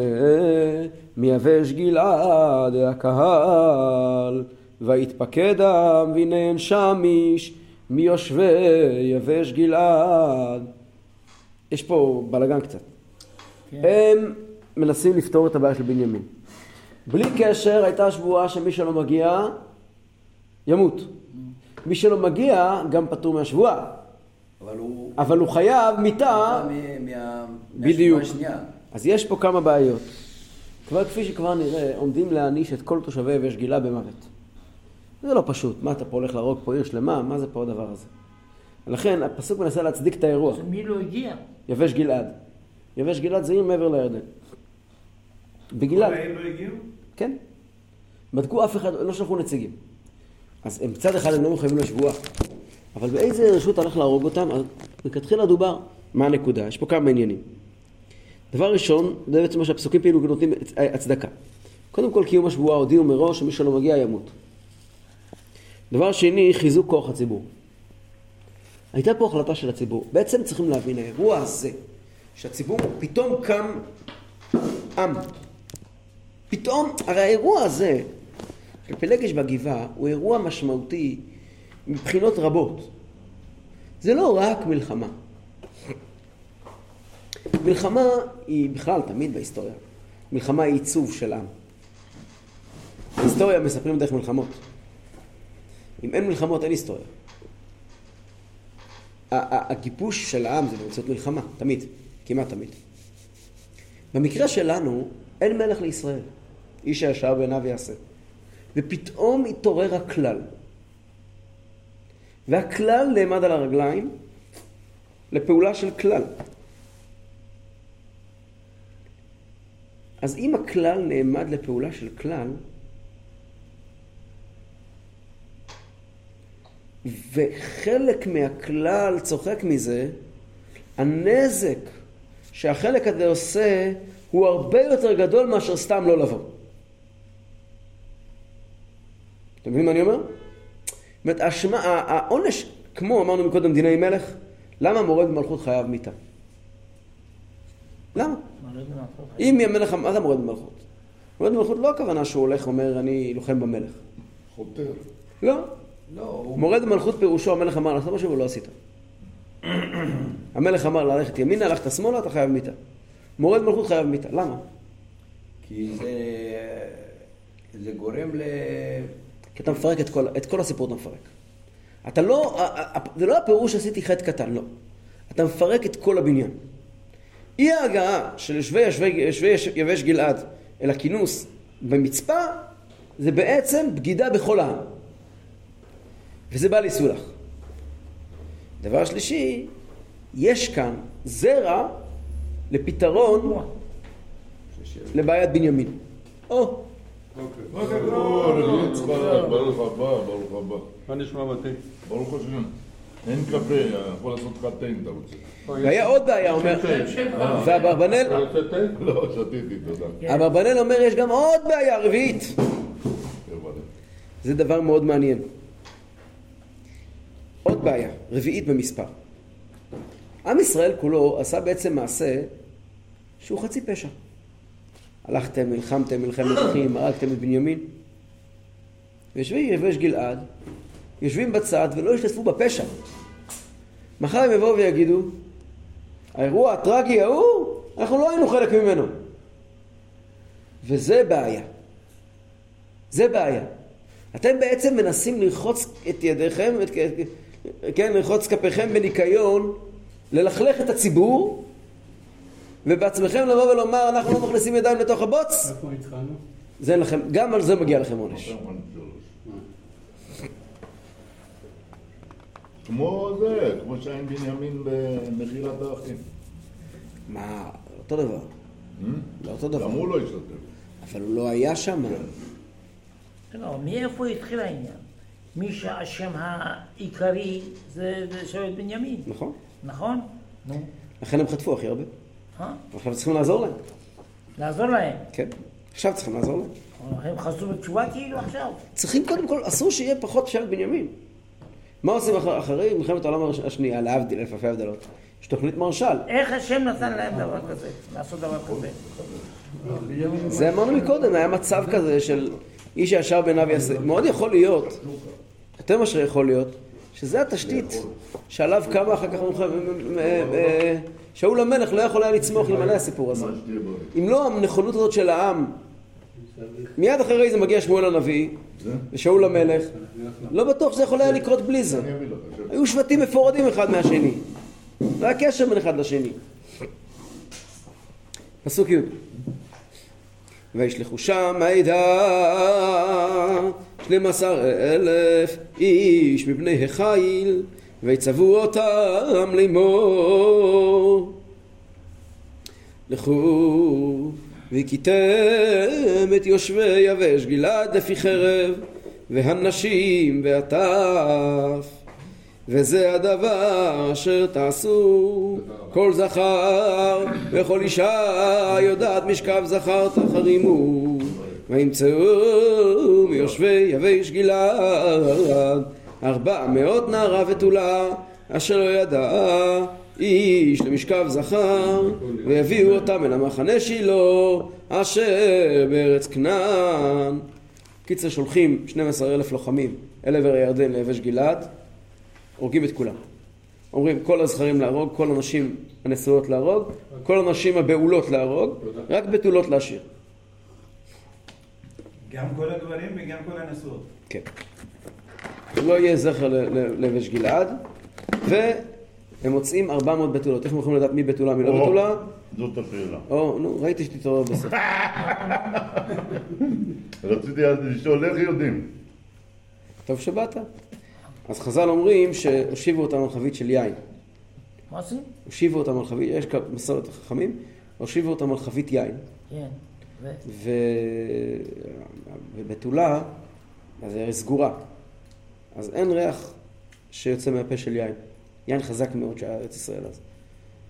מיבש גלעד הקהל ויתפקד העם והנה אין שם איש מיושבי יבש גלעד יש פה בלאגן קצת הם מנסים לפתור את הבעיה של בנימין בלי קשר הייתה שבועה שמי שלא מגיע ימות. מי שלא מגיע גם פטור מהשבועה, אבל הוא... אבל הוא חייב מיתה, מה- בדיוק. אז יש פה כמה בעיות. כבר כפי שכבר נראה, עומדים להעניש את כל תושבי יבש גילה במוות. זה לא פשוט, מה אתה פה הולך להרוג פה עיר שלמה, מה זה פה הדבר הזה? לכן הפסוק מנסה להצדיק את האירוע, אז מי לא הגיע? יבש גלעד. יבש גלעד זה עיר מעבר לירדן. בגלעד. כל העיר לא הגיעו? כן. בדקו אף אחד, לא שלחו נציגים. אז הם מצד אחד הם לא מחויבים לשבועה, אבל באיזה רשות הלך להרוג אותם, אז לכתחילה דובר מה הנקודה. יש פה כמה עניינים. דבר ראשון, זה בעצם מה שהפסוקים כאילו נותנים הצדקה. קודם כל, קיום השבועה הודיעו מראש שמי שלא מגיע ימות. דבר שני, חיזוק כוח הציבור. הייתה פה החלטה של הציבור. בעצם צריכים להבין, האירוע הזה, שהציבור פתאום קם עם. פתאום, הרי האירוע הזה של פלגש בגבעה הוא אירוע משמעותי מבחינות רבות. זה לא רק מלחמה. מלחמה היא בכלל תמיד בהיסטוריה. מלחמה היא עיצוב של עם. בהיסטוריה מספרים דרך מלחמות. אם אין מלחמות אין היסטוריה. הגיבוש של העם זה באמצעות מלחמה, תמיד, כמעט תמיד. במקרה שלנו, אין מלך לישראל. איש הישר בעיניו יעשה. ופתאום התעורר הכלל. והכלל נעמד על הרגליים לפעולה של כלל. אז אם הכלל נעמד לפעולה של כלל, וחלק מהכלל צוחק מזה, הנזק שהחלק הזה עושה הוא הרבה יותר גדול מאשר סתם לא לבוא. אתם מבינים מה אני אומר? זאת אומרת, העונש, כמו אמרנו מקודם, דיני מלך, למה מורד במלכות חייב מיתה? למה? אם המלך, מה זה מורד במלכות? מורד במלכות לא הכוונה שהוא הולך ואומר, אני לוחם במלך. חותר. לא. לא. מורד במלכות פירושו המלך אמר לעשות משהו ולא עשית. המלך אמר ללכת ימינה, הלכת שמאלה, אתה חייב מיתה. מורד במלכות חייב מיתה. למה? כי זה... זה גורם ל... כי אתה מפרק את כל, את כל הסיפור אתה מפרק. אתה לא, זה לא הפירוש עשיתי חטא קטן, לא. אתה מפרק את כל הבניין. אי ההגעה של יושבי יושבי יבש גלעד אל הכינוס במצפה, זה בעצם בגידה בכל העם. וזה בא לסולח. דבר שלישי, יש כאן זרע לפתרון לבעיית בנימין. או, או, רבי יצחק, ברוך הבא, ברוך הבא. מה נשמע מתי? ברוך השם. אין קפה, יכול לעשות לך תה אם אתה רוצה. והיה עוד בעיה, אומר, ואברבנאל, רוצה תה? לא, שתיתי, תודה. אברבנאל אומר, יש גם עוד בעיה רביעית. זה דבר מאוד מעניין. עוד בעיה, רביעית במספר. עם ישראל כולו עשה בעצם מעשה שהוא חצי פשע. הלכתם, נלחמתם, מלחמת אחים, הרגתם את בנימין. ויושבי יבש גלעד, יושבים בצד ולא השתתפו בפשע. מחר הם יבואו ויגידו, האירוע הטרגי ההוא, אנחנו לא היינו חלק ממנו. וזה בעיה. זה בעיה. אתם בעצם מנסים לרחוץ את ידיכם, את, כן, לרחוץ כפיכם בניקיון, ללכלך את הציבור, ובעצמכם לבוא ולומר, אנחנו לא מכניסים ידיים לתוך הבוץ, איפה התחלנו? זה אין לכם, גם על זה מגיע לכם עונש. כמו זה, כמו שהיה עם בנימין במחילת האחים. מה, אותו דבר. לא אותו דבר. גם הוא לא השתתף. אבל הוא לא היה שם. לא, מאיפה התחיל העניין? מי שהאשם העיקרי זה זה שבט בנימין, נכון? נכון? נו, לכן הם חטפו הכי הרבה. אה? עכשיו צריכים לעזור להם. לעזור להם. כן. עכשיו צריכים לעזור להם. הם חזרו בתשובה כאילו עכשיו. צריכים קודם כל, אסור שיהיה פחות שבט בנימין. מה עושים אחר- אחרי מלחמת העולם השנייה, להבדיל, אלף אלפי הבדלות? יש תוכנית מרשל. איך השם נתן להם דבר כזה, לעשות דבר כזה? זה אמרנו מקודם, היה מצב כזה של איש הישר בעיניו יעשה. מאוד יכול להיות, יותר מאשר יכול להיות, שזה התשתית שעליו קמה אחר כך מלחמת- אה, שאול המלך לא יכול היה לצמוח אלמלא הסיפור הזה. אם לא הנכונות הזאת של העם, מיד אחרי זה מגיע שמואל הנביא ושאול המלך, לא בטוח שזה יכול היה לקרות בלי זה. היו שבטים מפורדים אחד מהשני. לא היה קשר בין אחד לשני. פסוק י' וישלחו שם העדה שנים עשר אלף איש מבני החיל ויצוו אותם לאמור. לכו והכיתם את יושבי יבש גלעד לפי חרב והנשים והטף. וזה הדבר אשר תעשו. כל זכר וכל אישה יודעת משכב זכר תחרימו וימצאו מיושבי יבש גלעד ארבע מאות נערה ותולה אשר לא ידע איש למשכב זכר ויביאו אותם אל המחנה שילה אשר בארץ כנען קיצר שולחים 12 אלף לוחמים אל עבר הירדן ליבש גלעד הורגים את כולם. אומרים כל הזכרים להרוג, כל הנשים הנשואות להרוג, כל הנשים הבעולות להרוג, רק בתולות להשאיר. גם כל הגברים וגם כל הנשואות. כן. לא יהיה זכר ל- ל- ליבש גלעד, הם מוצאים 400 בתולות. איך הם יכולים לדעת מי בתולה, מי לא בתולה? זאת השאלה. או, נו, ראיתי שתתעורר בסוף. רציתי אז לשאול איך יודעים. טוב שבאת. אז חז"ל אומרים שהושיבו אותם על חבית של יין. מה עושים? הושיבו אותם על חבית, יש כ- מסורת החכמים, הושיבו אותם על חבית יין. כן. ו-. ובתולה, אז היא הרי סגורה. אז אין ריח שיוצא מהפה של יין. יין חזק מאוד שהיה ארץ ישראל אז.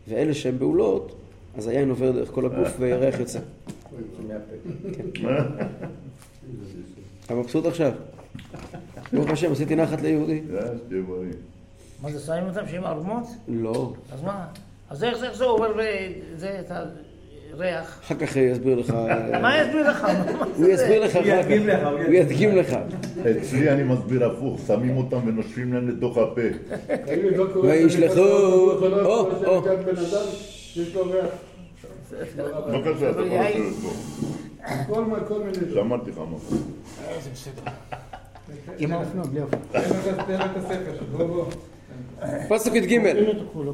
ואלה שהן בעולות, אז היין עובר דרך כל הגוף והריח יוצא. אתה מבסוט עכשיו? ברוך השם, עשיתי נחת ליהודי. מה זה, שמים אותם שהם ערומות? לא. אז מה? אז איך זה- עובר זה, את הריח? אחר כך יסביר לך. מה יסביר לך? מה הוא זה? יסביר לך הוא אחר ידגים כך. לך, הוא ידגים לך. אצלי אני מסביר הפוך, שמים אותם ונושפים להם לתוך הפה. לא. וישלחו- נכנס או, או. יש לו ריח. בבקשה, אתה יכול. לשבת פה. כל מה- כל מיני... שמעתי לך מקום. עם האופנוע, בלי האופנוע. תן לו את- הספר בוא בוא. פסוק י"ג.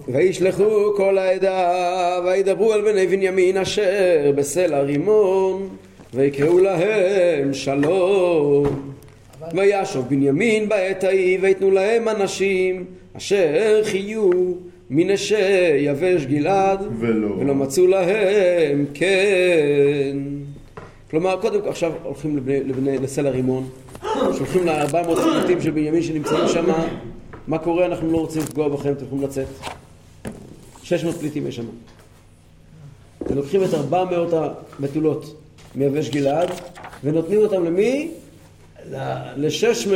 וישלחו כל העדה וידברו על בני בנימין אשר בסלע רימון ויקראו להם שלום. וישוב בנימין בעת ההיא ויתנו להם אנשים אשר חיו מנשי יבש גלעד ולא. ולא מצאו להם כן. כלומר קודם כל עכשיו הולכים לבני, לבני, לסלע רימון. שולחים ל-400 פליטים של בנימין שנמצאים שם מה קורה? אנחנו לא רוצים לפגוע בכם, אתם יכולים לצאת 600 פליטים יש שם ולוקחים את 400 הבתולות מיבש גלעד ונותנים אותם למי? ל-600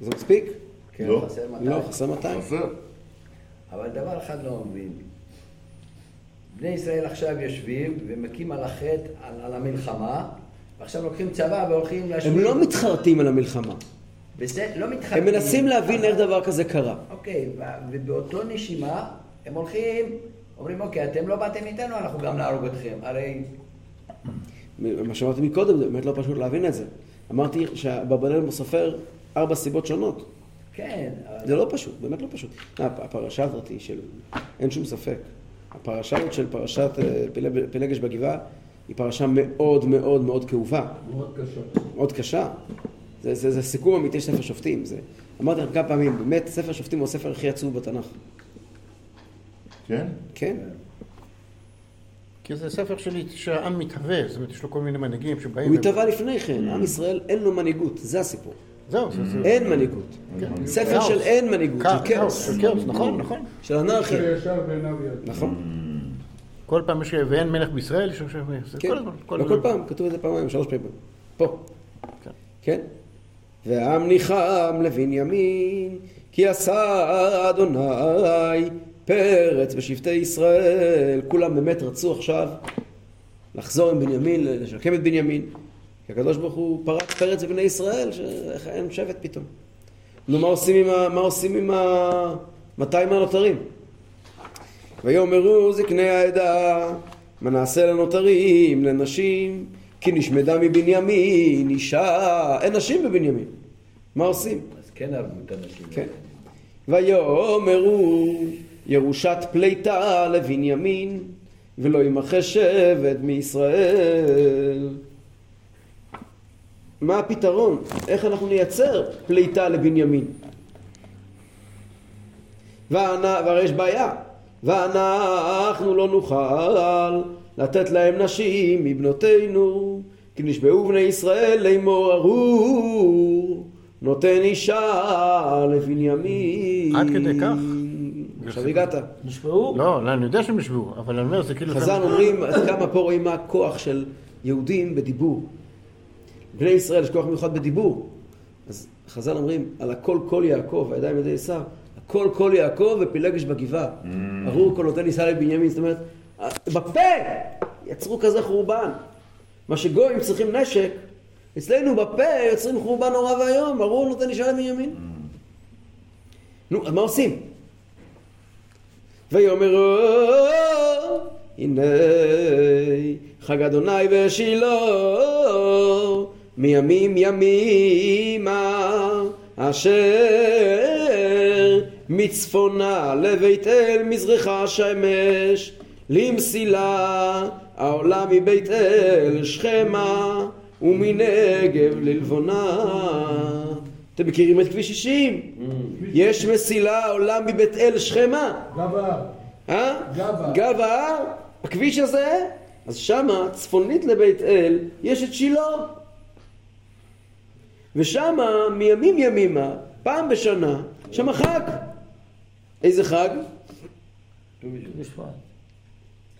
זה מספיק? כן, לא. חסר 200. לא, חסר 200 חסר. אבל דבר אחד לא מבין. בני ישראל עכשיו יושבים ומכים על החטא, על, על המלחמה, ועכשיו לוקחים צבא והולכים להשמיד. הם לא מתחרטים על המלחמה וזה לא מתחתנים. הם מנסים להבין איך דבר כזה קרה אוקיי, ובאותו נשימה הם הולכים, אומרים אוקיי, אתם לא באתם איתנו, אנחנו גם נהרוג אתכם. הרי מה שאמרתי מקודם, זה באמת לא פשוט להבין את זה. אמרתי שבברנל סופר ארבע סיבות שונות. כן, אבל- זה לא פשוט, באמת לא פשוט. אה, הפרשה הזאת היא של, אין שום ספק. הפרשה הזאת של פרשת אה, פילגש בגבעה היא פרשה מאוד מאוד מאוד כאובה, מאוד קשה. מאוד קשה. זה, זה, זה סיכום אמיתי של ספר שופטים. זה, אמרתי לכם כמה פעמים, באמת ספר שופטים הוא הספר הכי עצוב בתנ"ך. כן? כן? כי זה ספר שלי שהעם מתהווה, זאת אומרת, יש לו כל מיני מנהיגים שבאים... הוא התהווה לפני כן, עם ישראל אין לו מנהיגות, זה הסיפור. זהו, זה... אין מנהיגות. ספר כאוס. של אין מנהיגות, של כאוס. של כאוס, נכון, נכון. של אנרכיה. ישר בעיניו יד. נכון. כל פעם יש... ואין מלך בישראל, יש עכשיו... כן, כל. לא כל פעם, כתוב את זה פעמיים, שלוש פעמים. פה. כן. והעם ניחם לבנימין, כי עשה אדוני פרץ בשבטי ישראל. כולם באמת רצו עכשיו לחזור עם בנימין, לשקם את בנימין. כי הקדוש ברוך הוא פרץ פרץ בבני ישראל, שאיך אין שבט פתאום. נו, מה עושים עם ה... מה עושים עם ה... 200 הנותרים? ויאמרו זקני העדה, מה נעשה לנותרים, לנשים, כי נשמדה מבנימין, אישה, אין נשים בבנימין. מה עושים? אז כן הרגו את האנשים. כן. ויאמרו ירושת פליטה לבנימין, ולא ימחה שבט מישראל. מה הפתרון? איך אנחנו נייצר פליטה לבנימין? והרי יש בעיה. ואנחנו לא נוכל לתת להם נשים מבנותינו, כי נשבעו בני ישראל לאמור ארור, נותן אישה לבנימין. עד כדי כך? עכשיו הגעת. נשבעו? לא, לא, אני יודע שהם ישבו, אבל אני אומר, זה כאילו... חז"ל אומרים, עד כמה פה רואים מה הכוח של יהודים בדיבור. בני ישראל יש כוח מיוחד בדיבור. אז חז"ל אומרים, על הכל כל יעקב, הידיים ידי עשיו, הכל כל יעקב ופילגש בגבעה. ארור כל נותן נישא לבנימין, זאת אומרת, בפה יצרו כזה חורבן. מה שגויים צריכים נשק, אצלנו בפה יוצרים חורבן נורא ואיום, ארור נותן אישה לבנימין. נו, אז מה עושים? ויאמרו הנה חג אדוני בשילה מימים ימימה אשר מצפונה לבית אל מזרחה השמש, למסילה העולה מבית אל שכמה, ומנגב ללבונה. אתם מכירים את כביש 60? יש מסילה העולה מבית אל שכמה. גב ההר. אה? גב ההר. גב ההר, הכביש הזה, אז שמה, צפונית לבית אל, יש את שילה. ושמה, מימים ימימה, פעם בשנה, שמה חג. איזה חג? בשבט.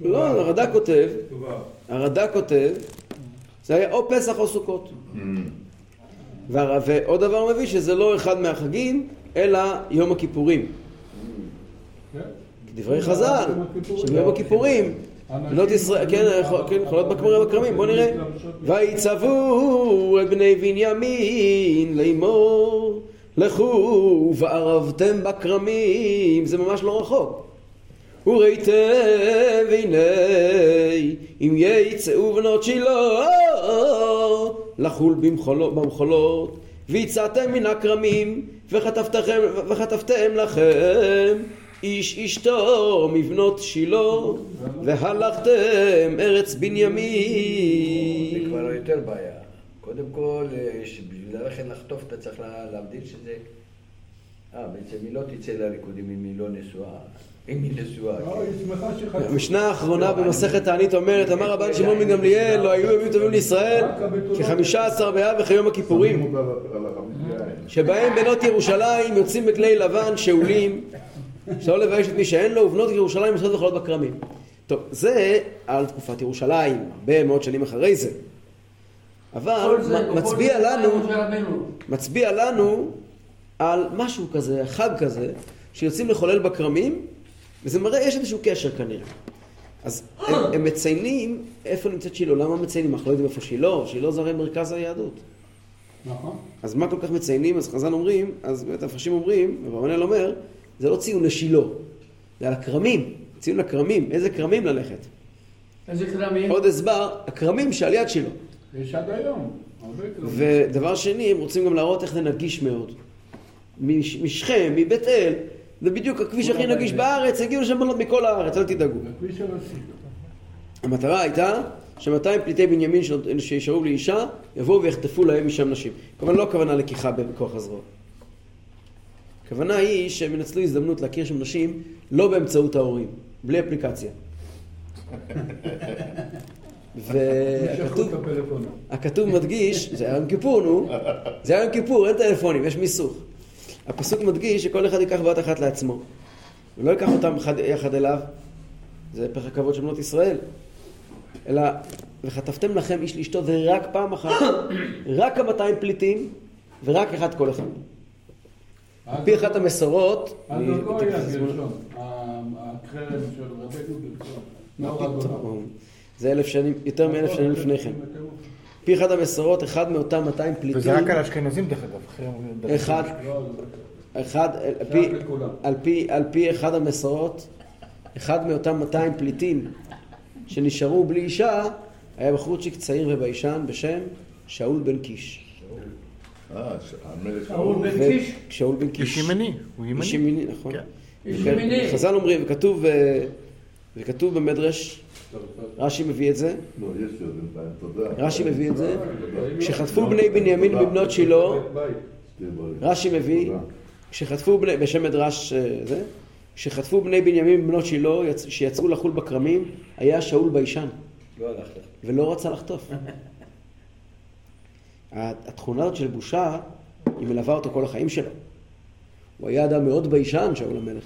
לא, הרד"ק כותב. הרד"ק כותב, זה היה או פסח או סוכות. והר- ועוד דבר מביא שזה לא אחד מהחגים, אלא יום הכיפורים. כן. דברי חז"ל, שביום הכיפורים, בנות ישראל, כן, יכול- כן, יכולות בכמרים בכרמים, בוא נראה. ויצוו את בני בנימין לאמור, לכו וערבתם בכרמים, זה ממש לא רחוק. וראיתם והנה אם יצאו בנות שילה לחול במחולות, ויצאתם מן הכרמים וחטפתם, וחטפתם לכם איש אשתו מבנות שילה והלכתם ארץ זה בנימין כבר יותר בעיה. קודם כל, אה, בשביל ללכת לחטוף אתה צריך לה- להבדיל שזה... אה, בעצם היא לא תצא לריקודים אם היא לא נשואה. לא, כן. המשנה האחרונה במסכת תענית אומרת אמר רבן שמעון בן גמליאל לא היו ימים טובים לישראל כחמישה עשר באב וכיום הכיפורים. שבהם בנות ירושלים יוצאים בכלי לבן שאולים, שלא לבייש את מי שאין לו, ובנות ירושלים יוצאות וחולות בכרמים. טוב, זה על תקופת ירושלים, הרבה מאוד שנים אחרי זה. אבל מצביע לנו. מצביע לנו על משהו כזה, חג כזה, שיוצאים לחולל בכרמים, וזה מראה, יש איזשהו קשר כנראה. אז הם, הם מציינים איפה נמצאת שילה, למה מציינים? אנחנו לא יודעים איפה שילה, שילה זה הרי מרכז היהדות. נכון. אז מה כל כך מציינים? אז חז"ל אומרים, אז באמת המפרשים אומרים, אברבנאל אומר, זה לא ציון לשילה, זה על הכרמים, ציון לכרמים, איזה כרמים ללכת? איזה כרמים? עוד הסבר, הכרמים שעל יד שילה. יש עד היום. ודבר שני, הם רוצים גם להראות איך זה נגיש מאוד. מש- משכם, מבית אל, זה בדיוק הכביש הכי נגיש בארץ, הגיעו לשם בנות מכל הארץ, אל תדאגו. המטרה הייתה ש-200 פליטי בנימין שישארו לאישה, יבואו ויחטפו להם משם נשים. כמובן לא הכוונה לקיחה בכוח הזרוע. הכוונה היא שהם ינצלו הזדמנות להכיר שם נשים לא באמצעות ההורים, בלי אפליקציה. והכתוב מדגיש, זה היה יום כיפור נו, זה היה יום כיפור, אין טלפונים, יש מיסוך. הפסוק מדגיש שכל אחד ייקח בת אחת לעצמו, ולא ייקח אותם אחד, יחד אליו, זה פרק הכבוד של בנות ישראל, אלא וחטפתם לכם איש לאשתו זה רק פעם אחת, רק המאתיים פליטים ורק אחד כל אחד. על פי אחת המסורות, לא לא פתאום? זה אלף שנים, יותר מאלף שנים לפני כן. פי אחת המסורות, אחד מאותם 200 פליטים, וזה רק על אשכנזים דרך אגב. אחד, לא, אחד, על פי. על פי, אחד המסורות, אחד מאותם 200 פליטים שנשארו בלי אישה, היה בחורצ'יק צעיר וביישן בשם שאול בן קיש. אה, שאול בן קיש? שאול בן קיש. איש ימני, הוא ימני. איש ימיני, נכון. איש כן. ימיני. חז"ל אומרים, וכתוב, אה, וכתוב במדרש, רש"י מביא את זה, לא. רש"י מביא את זה, כשחטפו בני בנימין מבנות שילה. רש"י מביא. כשחטפו בני, בשם מדרש אה, זה, כשחטפו בני בנימין בנות שילה, יצ- שיצאו לחול בכרמים, היה שאול ביישן, לא. ולא רצה לחטוף. התכונה הזאת של בושה, היא מלווה אותו כל החיים שלו. הוא היה אדם מאוד ביישן, שאול המלך.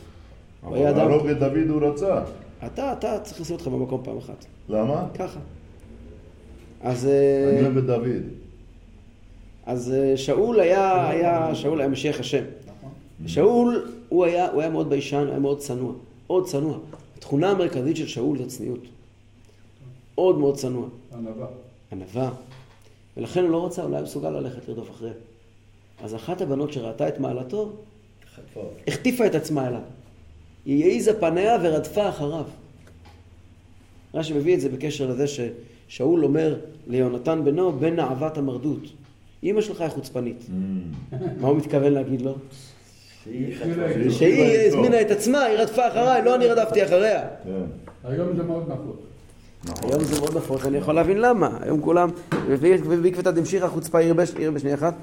אבל. להרוג את דוד הוא רצה. אתה, אתה צריך לשים אותך במקום פעם אחת. למה? ככה. אז, אה, אני אוהב את דוד. אז אה, שאול היה, היה, שאול היה משיח השם. שאול, הוא היה, הוא היה מאוד ביישן, הוא היה מאוד צנוע. מאוד צנוע. התכונה המרכזית של שאול זה צניעות. מאוד מאוד צנוע. ענווה. ענווה. ולכן הוא לא רצה, הוא לא היה מסוגל ללכת לרדוף אחריהם. אז אחת הבנות שראתה את מעלתו. החטיפה את עצמה אליו. היא העיזה פניה ורדפה אחריו. רש"י מביא את זה בקשר לזה ששאול אומר ליונתן בנו, בן נעבת המרדות. אמא שלך היא חוצפנית. מה הוא מתכוון להגיד לו? שהיא. איתו. שהיא הזמינה את עצמה, היא רדפה אחריי, לא אני רדפתי אחריה. כן. היום זה מאוד נפוץ. היום זה מאוד נפוץ, אני יכול להבין למה. היום כולם, ובעקבתא דמשיחא חוצפה ירבה, ירבה שנייה אחת.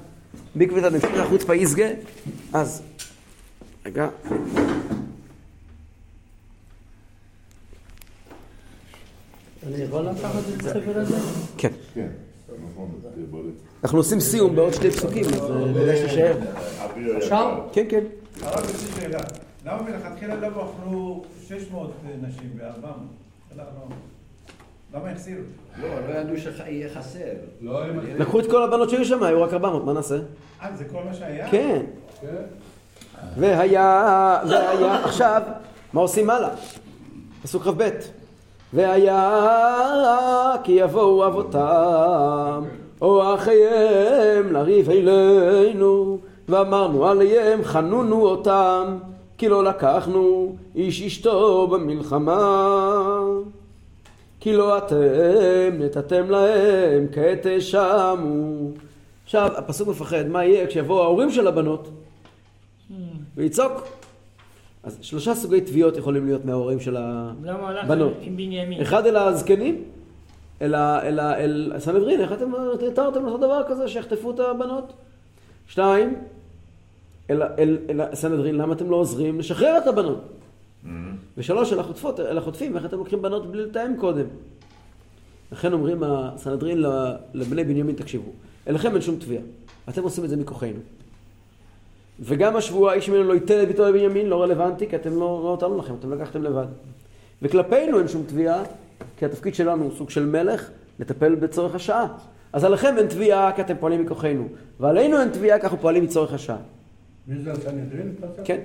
בעקבתא דמשיחא חוצפה יסגה. אז, רגע. אני יכול לקחת את הספר הזה? כן. כן. נכון. אנחנו עושים סיום בעוד שני פסוקים, אז אה, כדאי שתישאר. אביר עכשיו? היקר. כן, כן. הרב, יש לי שאלה. למה מלכתחילה לא בחרו 600 נשים ו-400? למה החסירו? לא, לא ידעו שיהיה חסר. לקחו את כל הבנות שהיו שם, היו רק 400, מה נעשה? אה, זה כל מה שהיה? כן. כן. והיה, והיה, עכשיו, מה עושים הלאה? פסוק כ"ב. והיה כי יבואו אבותם או אחיהם לריב אלינו ואמרנו עליהם חנונו אותם כי לא לקחנו איש אשתו במלחמה. כי לא אתם נתתם להם כעת האשמו עכשיו הפסוק מפחד מה יהיה כשיבואו ההורים של הבנות? ויצעוק אז שלושה סוגי תביעות יכולים להיות מההורים של למה הלכתם הבנות. עם בנימין? אחד אל הזקנים, אל, אל, אל הסנהדרין, איך אתם התרתם לעשות דבר כזה שיחטפו את הבנות? שתיים, אל, אל, אל הסנהדרין, למה אתם לא עוזרים לשחרר את הבנות? ושלוש, אל החוטפות, אל החוטפים, איך אתם לוקחים בנות בלי לתאם קודם? לכן אומרים הסנהדרין ל- לבני בנימין, תקשיבו, אליכם אין שום תביעה, אתם עושים את זה מכוחנו. וגם השבועה, איש ממנו לא ייתן את ביתו לבנימין, לא רלוונטי, כי אתם לא, לא נתנו לכם, אתם לקחתם לבד. וכלפינו אין שום תביעה, כי התפקיד שלנו הוא סוג של מלך, לטפל בצורך השעה. אז עליכם אין תביעה, כי אתם פועלים מכוחנו. ועלינו אין תביעה, כי אנחנו פועלים מצורך השעה. מי זה הסנהדרין? כן.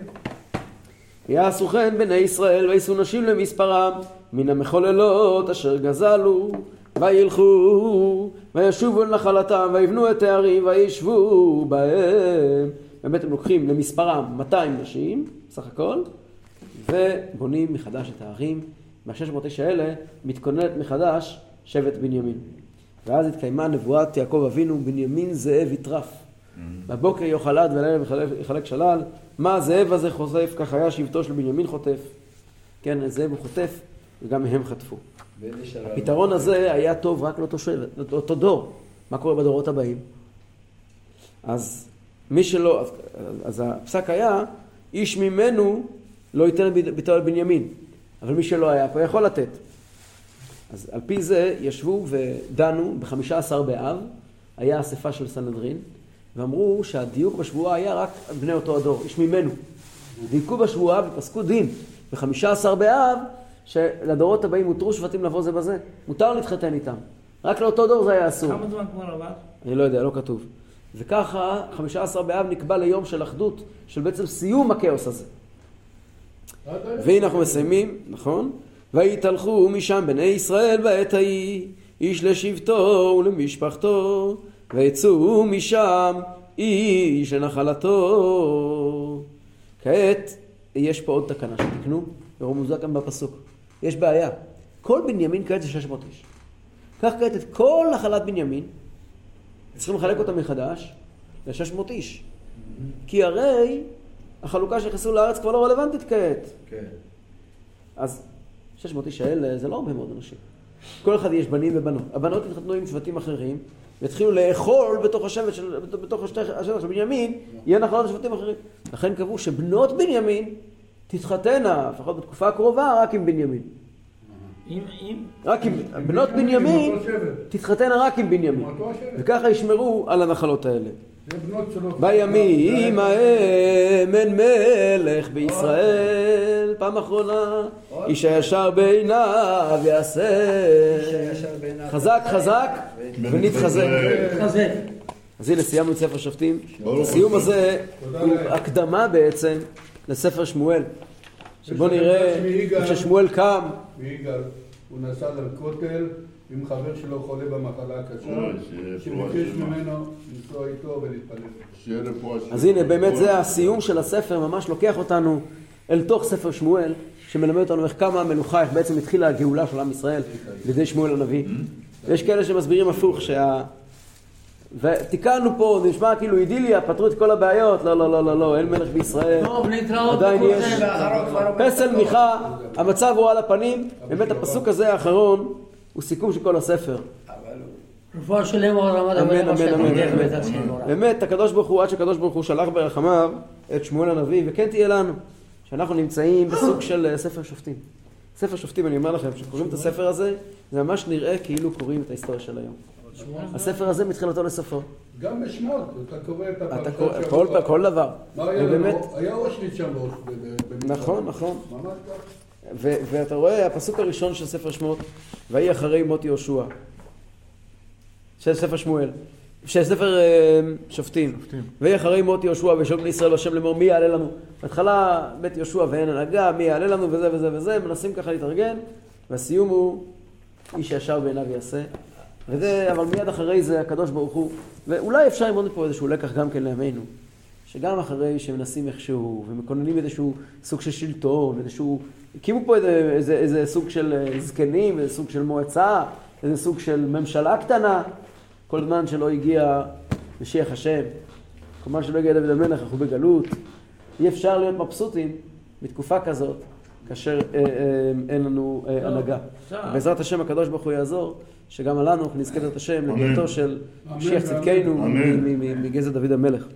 יעשו כן בני ישראל ויישאו נשים למספרם מן המחוללות אשר גזלו וילכו וישובו אל נחלתם ויבנו את הערים וישבו בהם. באמת הם לוקחים למספרם 200 נשים סך הכל ובונים מחדש את הערים. מה-609 האלה מתכוננת מחדש שבט בנימין. ואז התקיימה נבואת יעקב אבינו בנימין זאב יטרף. בבוקר יאכל עד ולערב יחלק- שלל. מה הזאב הזה חושף? כך היה שבטו של בנימין חוטף. כן, הזאב הוא חוטף, וגם הם חטפו. הפתרון הזה היה טוב רק לאותו שבט, לאותו דור. מה קורה בדורות הבאים? אז מי שלא, אז, אז הפסק היה, איש ממנו לא ייתן ביתו על בנימין. אבל מי שלא היה פה יכול לתת. אז על פי זה ישבו ודנו בחמישה עשר באב, היה אספה של סנהדרין, ואמרו שהדיוק בשבועה היה רק בני אותו הדור, איש ממנו. דייקו בשבועה ופסקו דין בחמישה עשר באב, שלדורות הבאים הותרו שבטים לבוא זה בזה. מותר להתחתן איתם. רק לאותו דור זה היה אסור. כמה זמן כבר עבר? אני לא יודע, לא כתוב. וככה, חמישה עשר באב נקבע ליום של אחדות, של בעצם סיום הכאוס הזה. והנה אנחנו מסיימים, נכון? ויתהלכו משם בני ישראל בעת ההיא, איש לשבטו ולמשפחתו, ויצאו משם איש לנחלתו. כעת, יש פה עוד תקנה שתקנו, ורמוזה כאן בפסוק. יש בעיה. כל בנימין כעת זה 600 איש. קח כעת את כל נחלת בנימין, צריכים לחלק אותה מחדש ל-600 איש. כי הרי החלוקה שנכנסו לארץ כבר לא רלוונטית כעת. כן. אז 600 איש האלה זה לא הרבה מאוד אנשים. כל אחד יש בנים ובנות. הבנות התחתנו עם שבטים אחרים, והתחילו לאכול בתוך השבט של, בתוך השטח- השטח של בנימין, יהיה נחלות לשבטים אחרים. לכן קבעו שבנות בנימין תתחתנה, לפחות בתקופה הקרובה, רק עם בנימין. אם, אם, רק עם, בנות בנימין. תתחתנה רק עם בנימין. וככה ישמרו על הנחלות האלה. זה בנות שלו. בימים ההם אין מלך בישראל, פעם אחרונה, איש הישר בעיניו יעשה. חזק חזק ונתחזק. חזק. אז הנה סיימנו את ספר שופטים. הסיום. הזה הוא. הקדמה בעצם לספר שמואל. שבו יש לכם נראה דף מיגאל. איך ששמואל קם. ויגאל, הוא נסע לכותל עם חבר שלו חולה במחלה הקשה, שביקש. ממנו לנסוע איתו ולהתפלל. אז הנה באמת זה הסיום של הספר, ממש לוקח אותנו אל תוך ספר שמואל, שמלמד אותנו איך קמה המלוכה, איך בעצם התחילה הגאולה של עם ישראל לידי שמואל הנביא. ויש כאלה שמסבירים הפוך, ותיקנו פה, זה נשמע כאילו אידיליה, פתרו את כל הבעיות, לא, לא, לא, לא, לא, אין מלך בישראל. להתראות עדיין יש. פסל. מיכה, המצב הוא על הפנים, באמת הפסוק הזה האחרון הוא סיכום של כל הספר. רפואה שלמה רמת אמן, אמן אמן. באמת, הקדוש ברוך הוא, עד שהקדוש ברוך הוא שלח ברחמיו את שמואל הנביא, וכן תהיה לנו, שאנחנו נמצאים בסוג של אה, ספר שופטים. ספר שופטים, אני אומר לכם, כשקוראים את הספר הזה, זה ממש נראה כאילו קוראים את ההיסטוריה של היום. הספר הזה מתחילתו לסופו. גם בשמות, אתה קורא את הפרשת שבוע. כל, כל דבר. מה היה ובאמת, לנו? היה אושוויץ שם. נכון, נכון. ו- ואתה רואה, הפסוק הראשון של ספר שמות, ויהי אחרי מות יהושע. של ספר שמואל. של ספר אה, שופטים. ויהי אחרי מות יהושע וישאלו בני ישראל בשם לאמור מי יעלה לנו. בהתחלה בית יהושע ואין הנהגה, מי יעלה לנו וזה וזה וזה, מנסים ככה להתארגן, והסיום הוא איש ישר בעיניו יעשה. וזה, אבל מיד אחרי זה הקדוש ברוך הוא, ואולי אפשר ללמוד מפה איזשהו לקח גם כן לימינו. שגם אחרי שמנסים איכשהו, ומקוננים איזשהו סוג של שלטון, איזשהו... הקימו פה איזה, איזה, איזה סוג של אה, זקנים, איזה סוג של מועצה, איזה סוג של ממשלה קטנה, כל זמן שלא הגיע משיח השם, כל זמן שלא הגיע דוד המלך, אנחנו בגלות. אי אפשר להיות מבסוטים בתקופה כזאת, כאשר אה, אה, אין לנו אה, הנהגה. אפשר. בעזרת השם הקדוש ברוך הוא יעזור, שגם לנו נזכה את השם. לביאתו של משיח. צדקנו מגזע דוד המלך.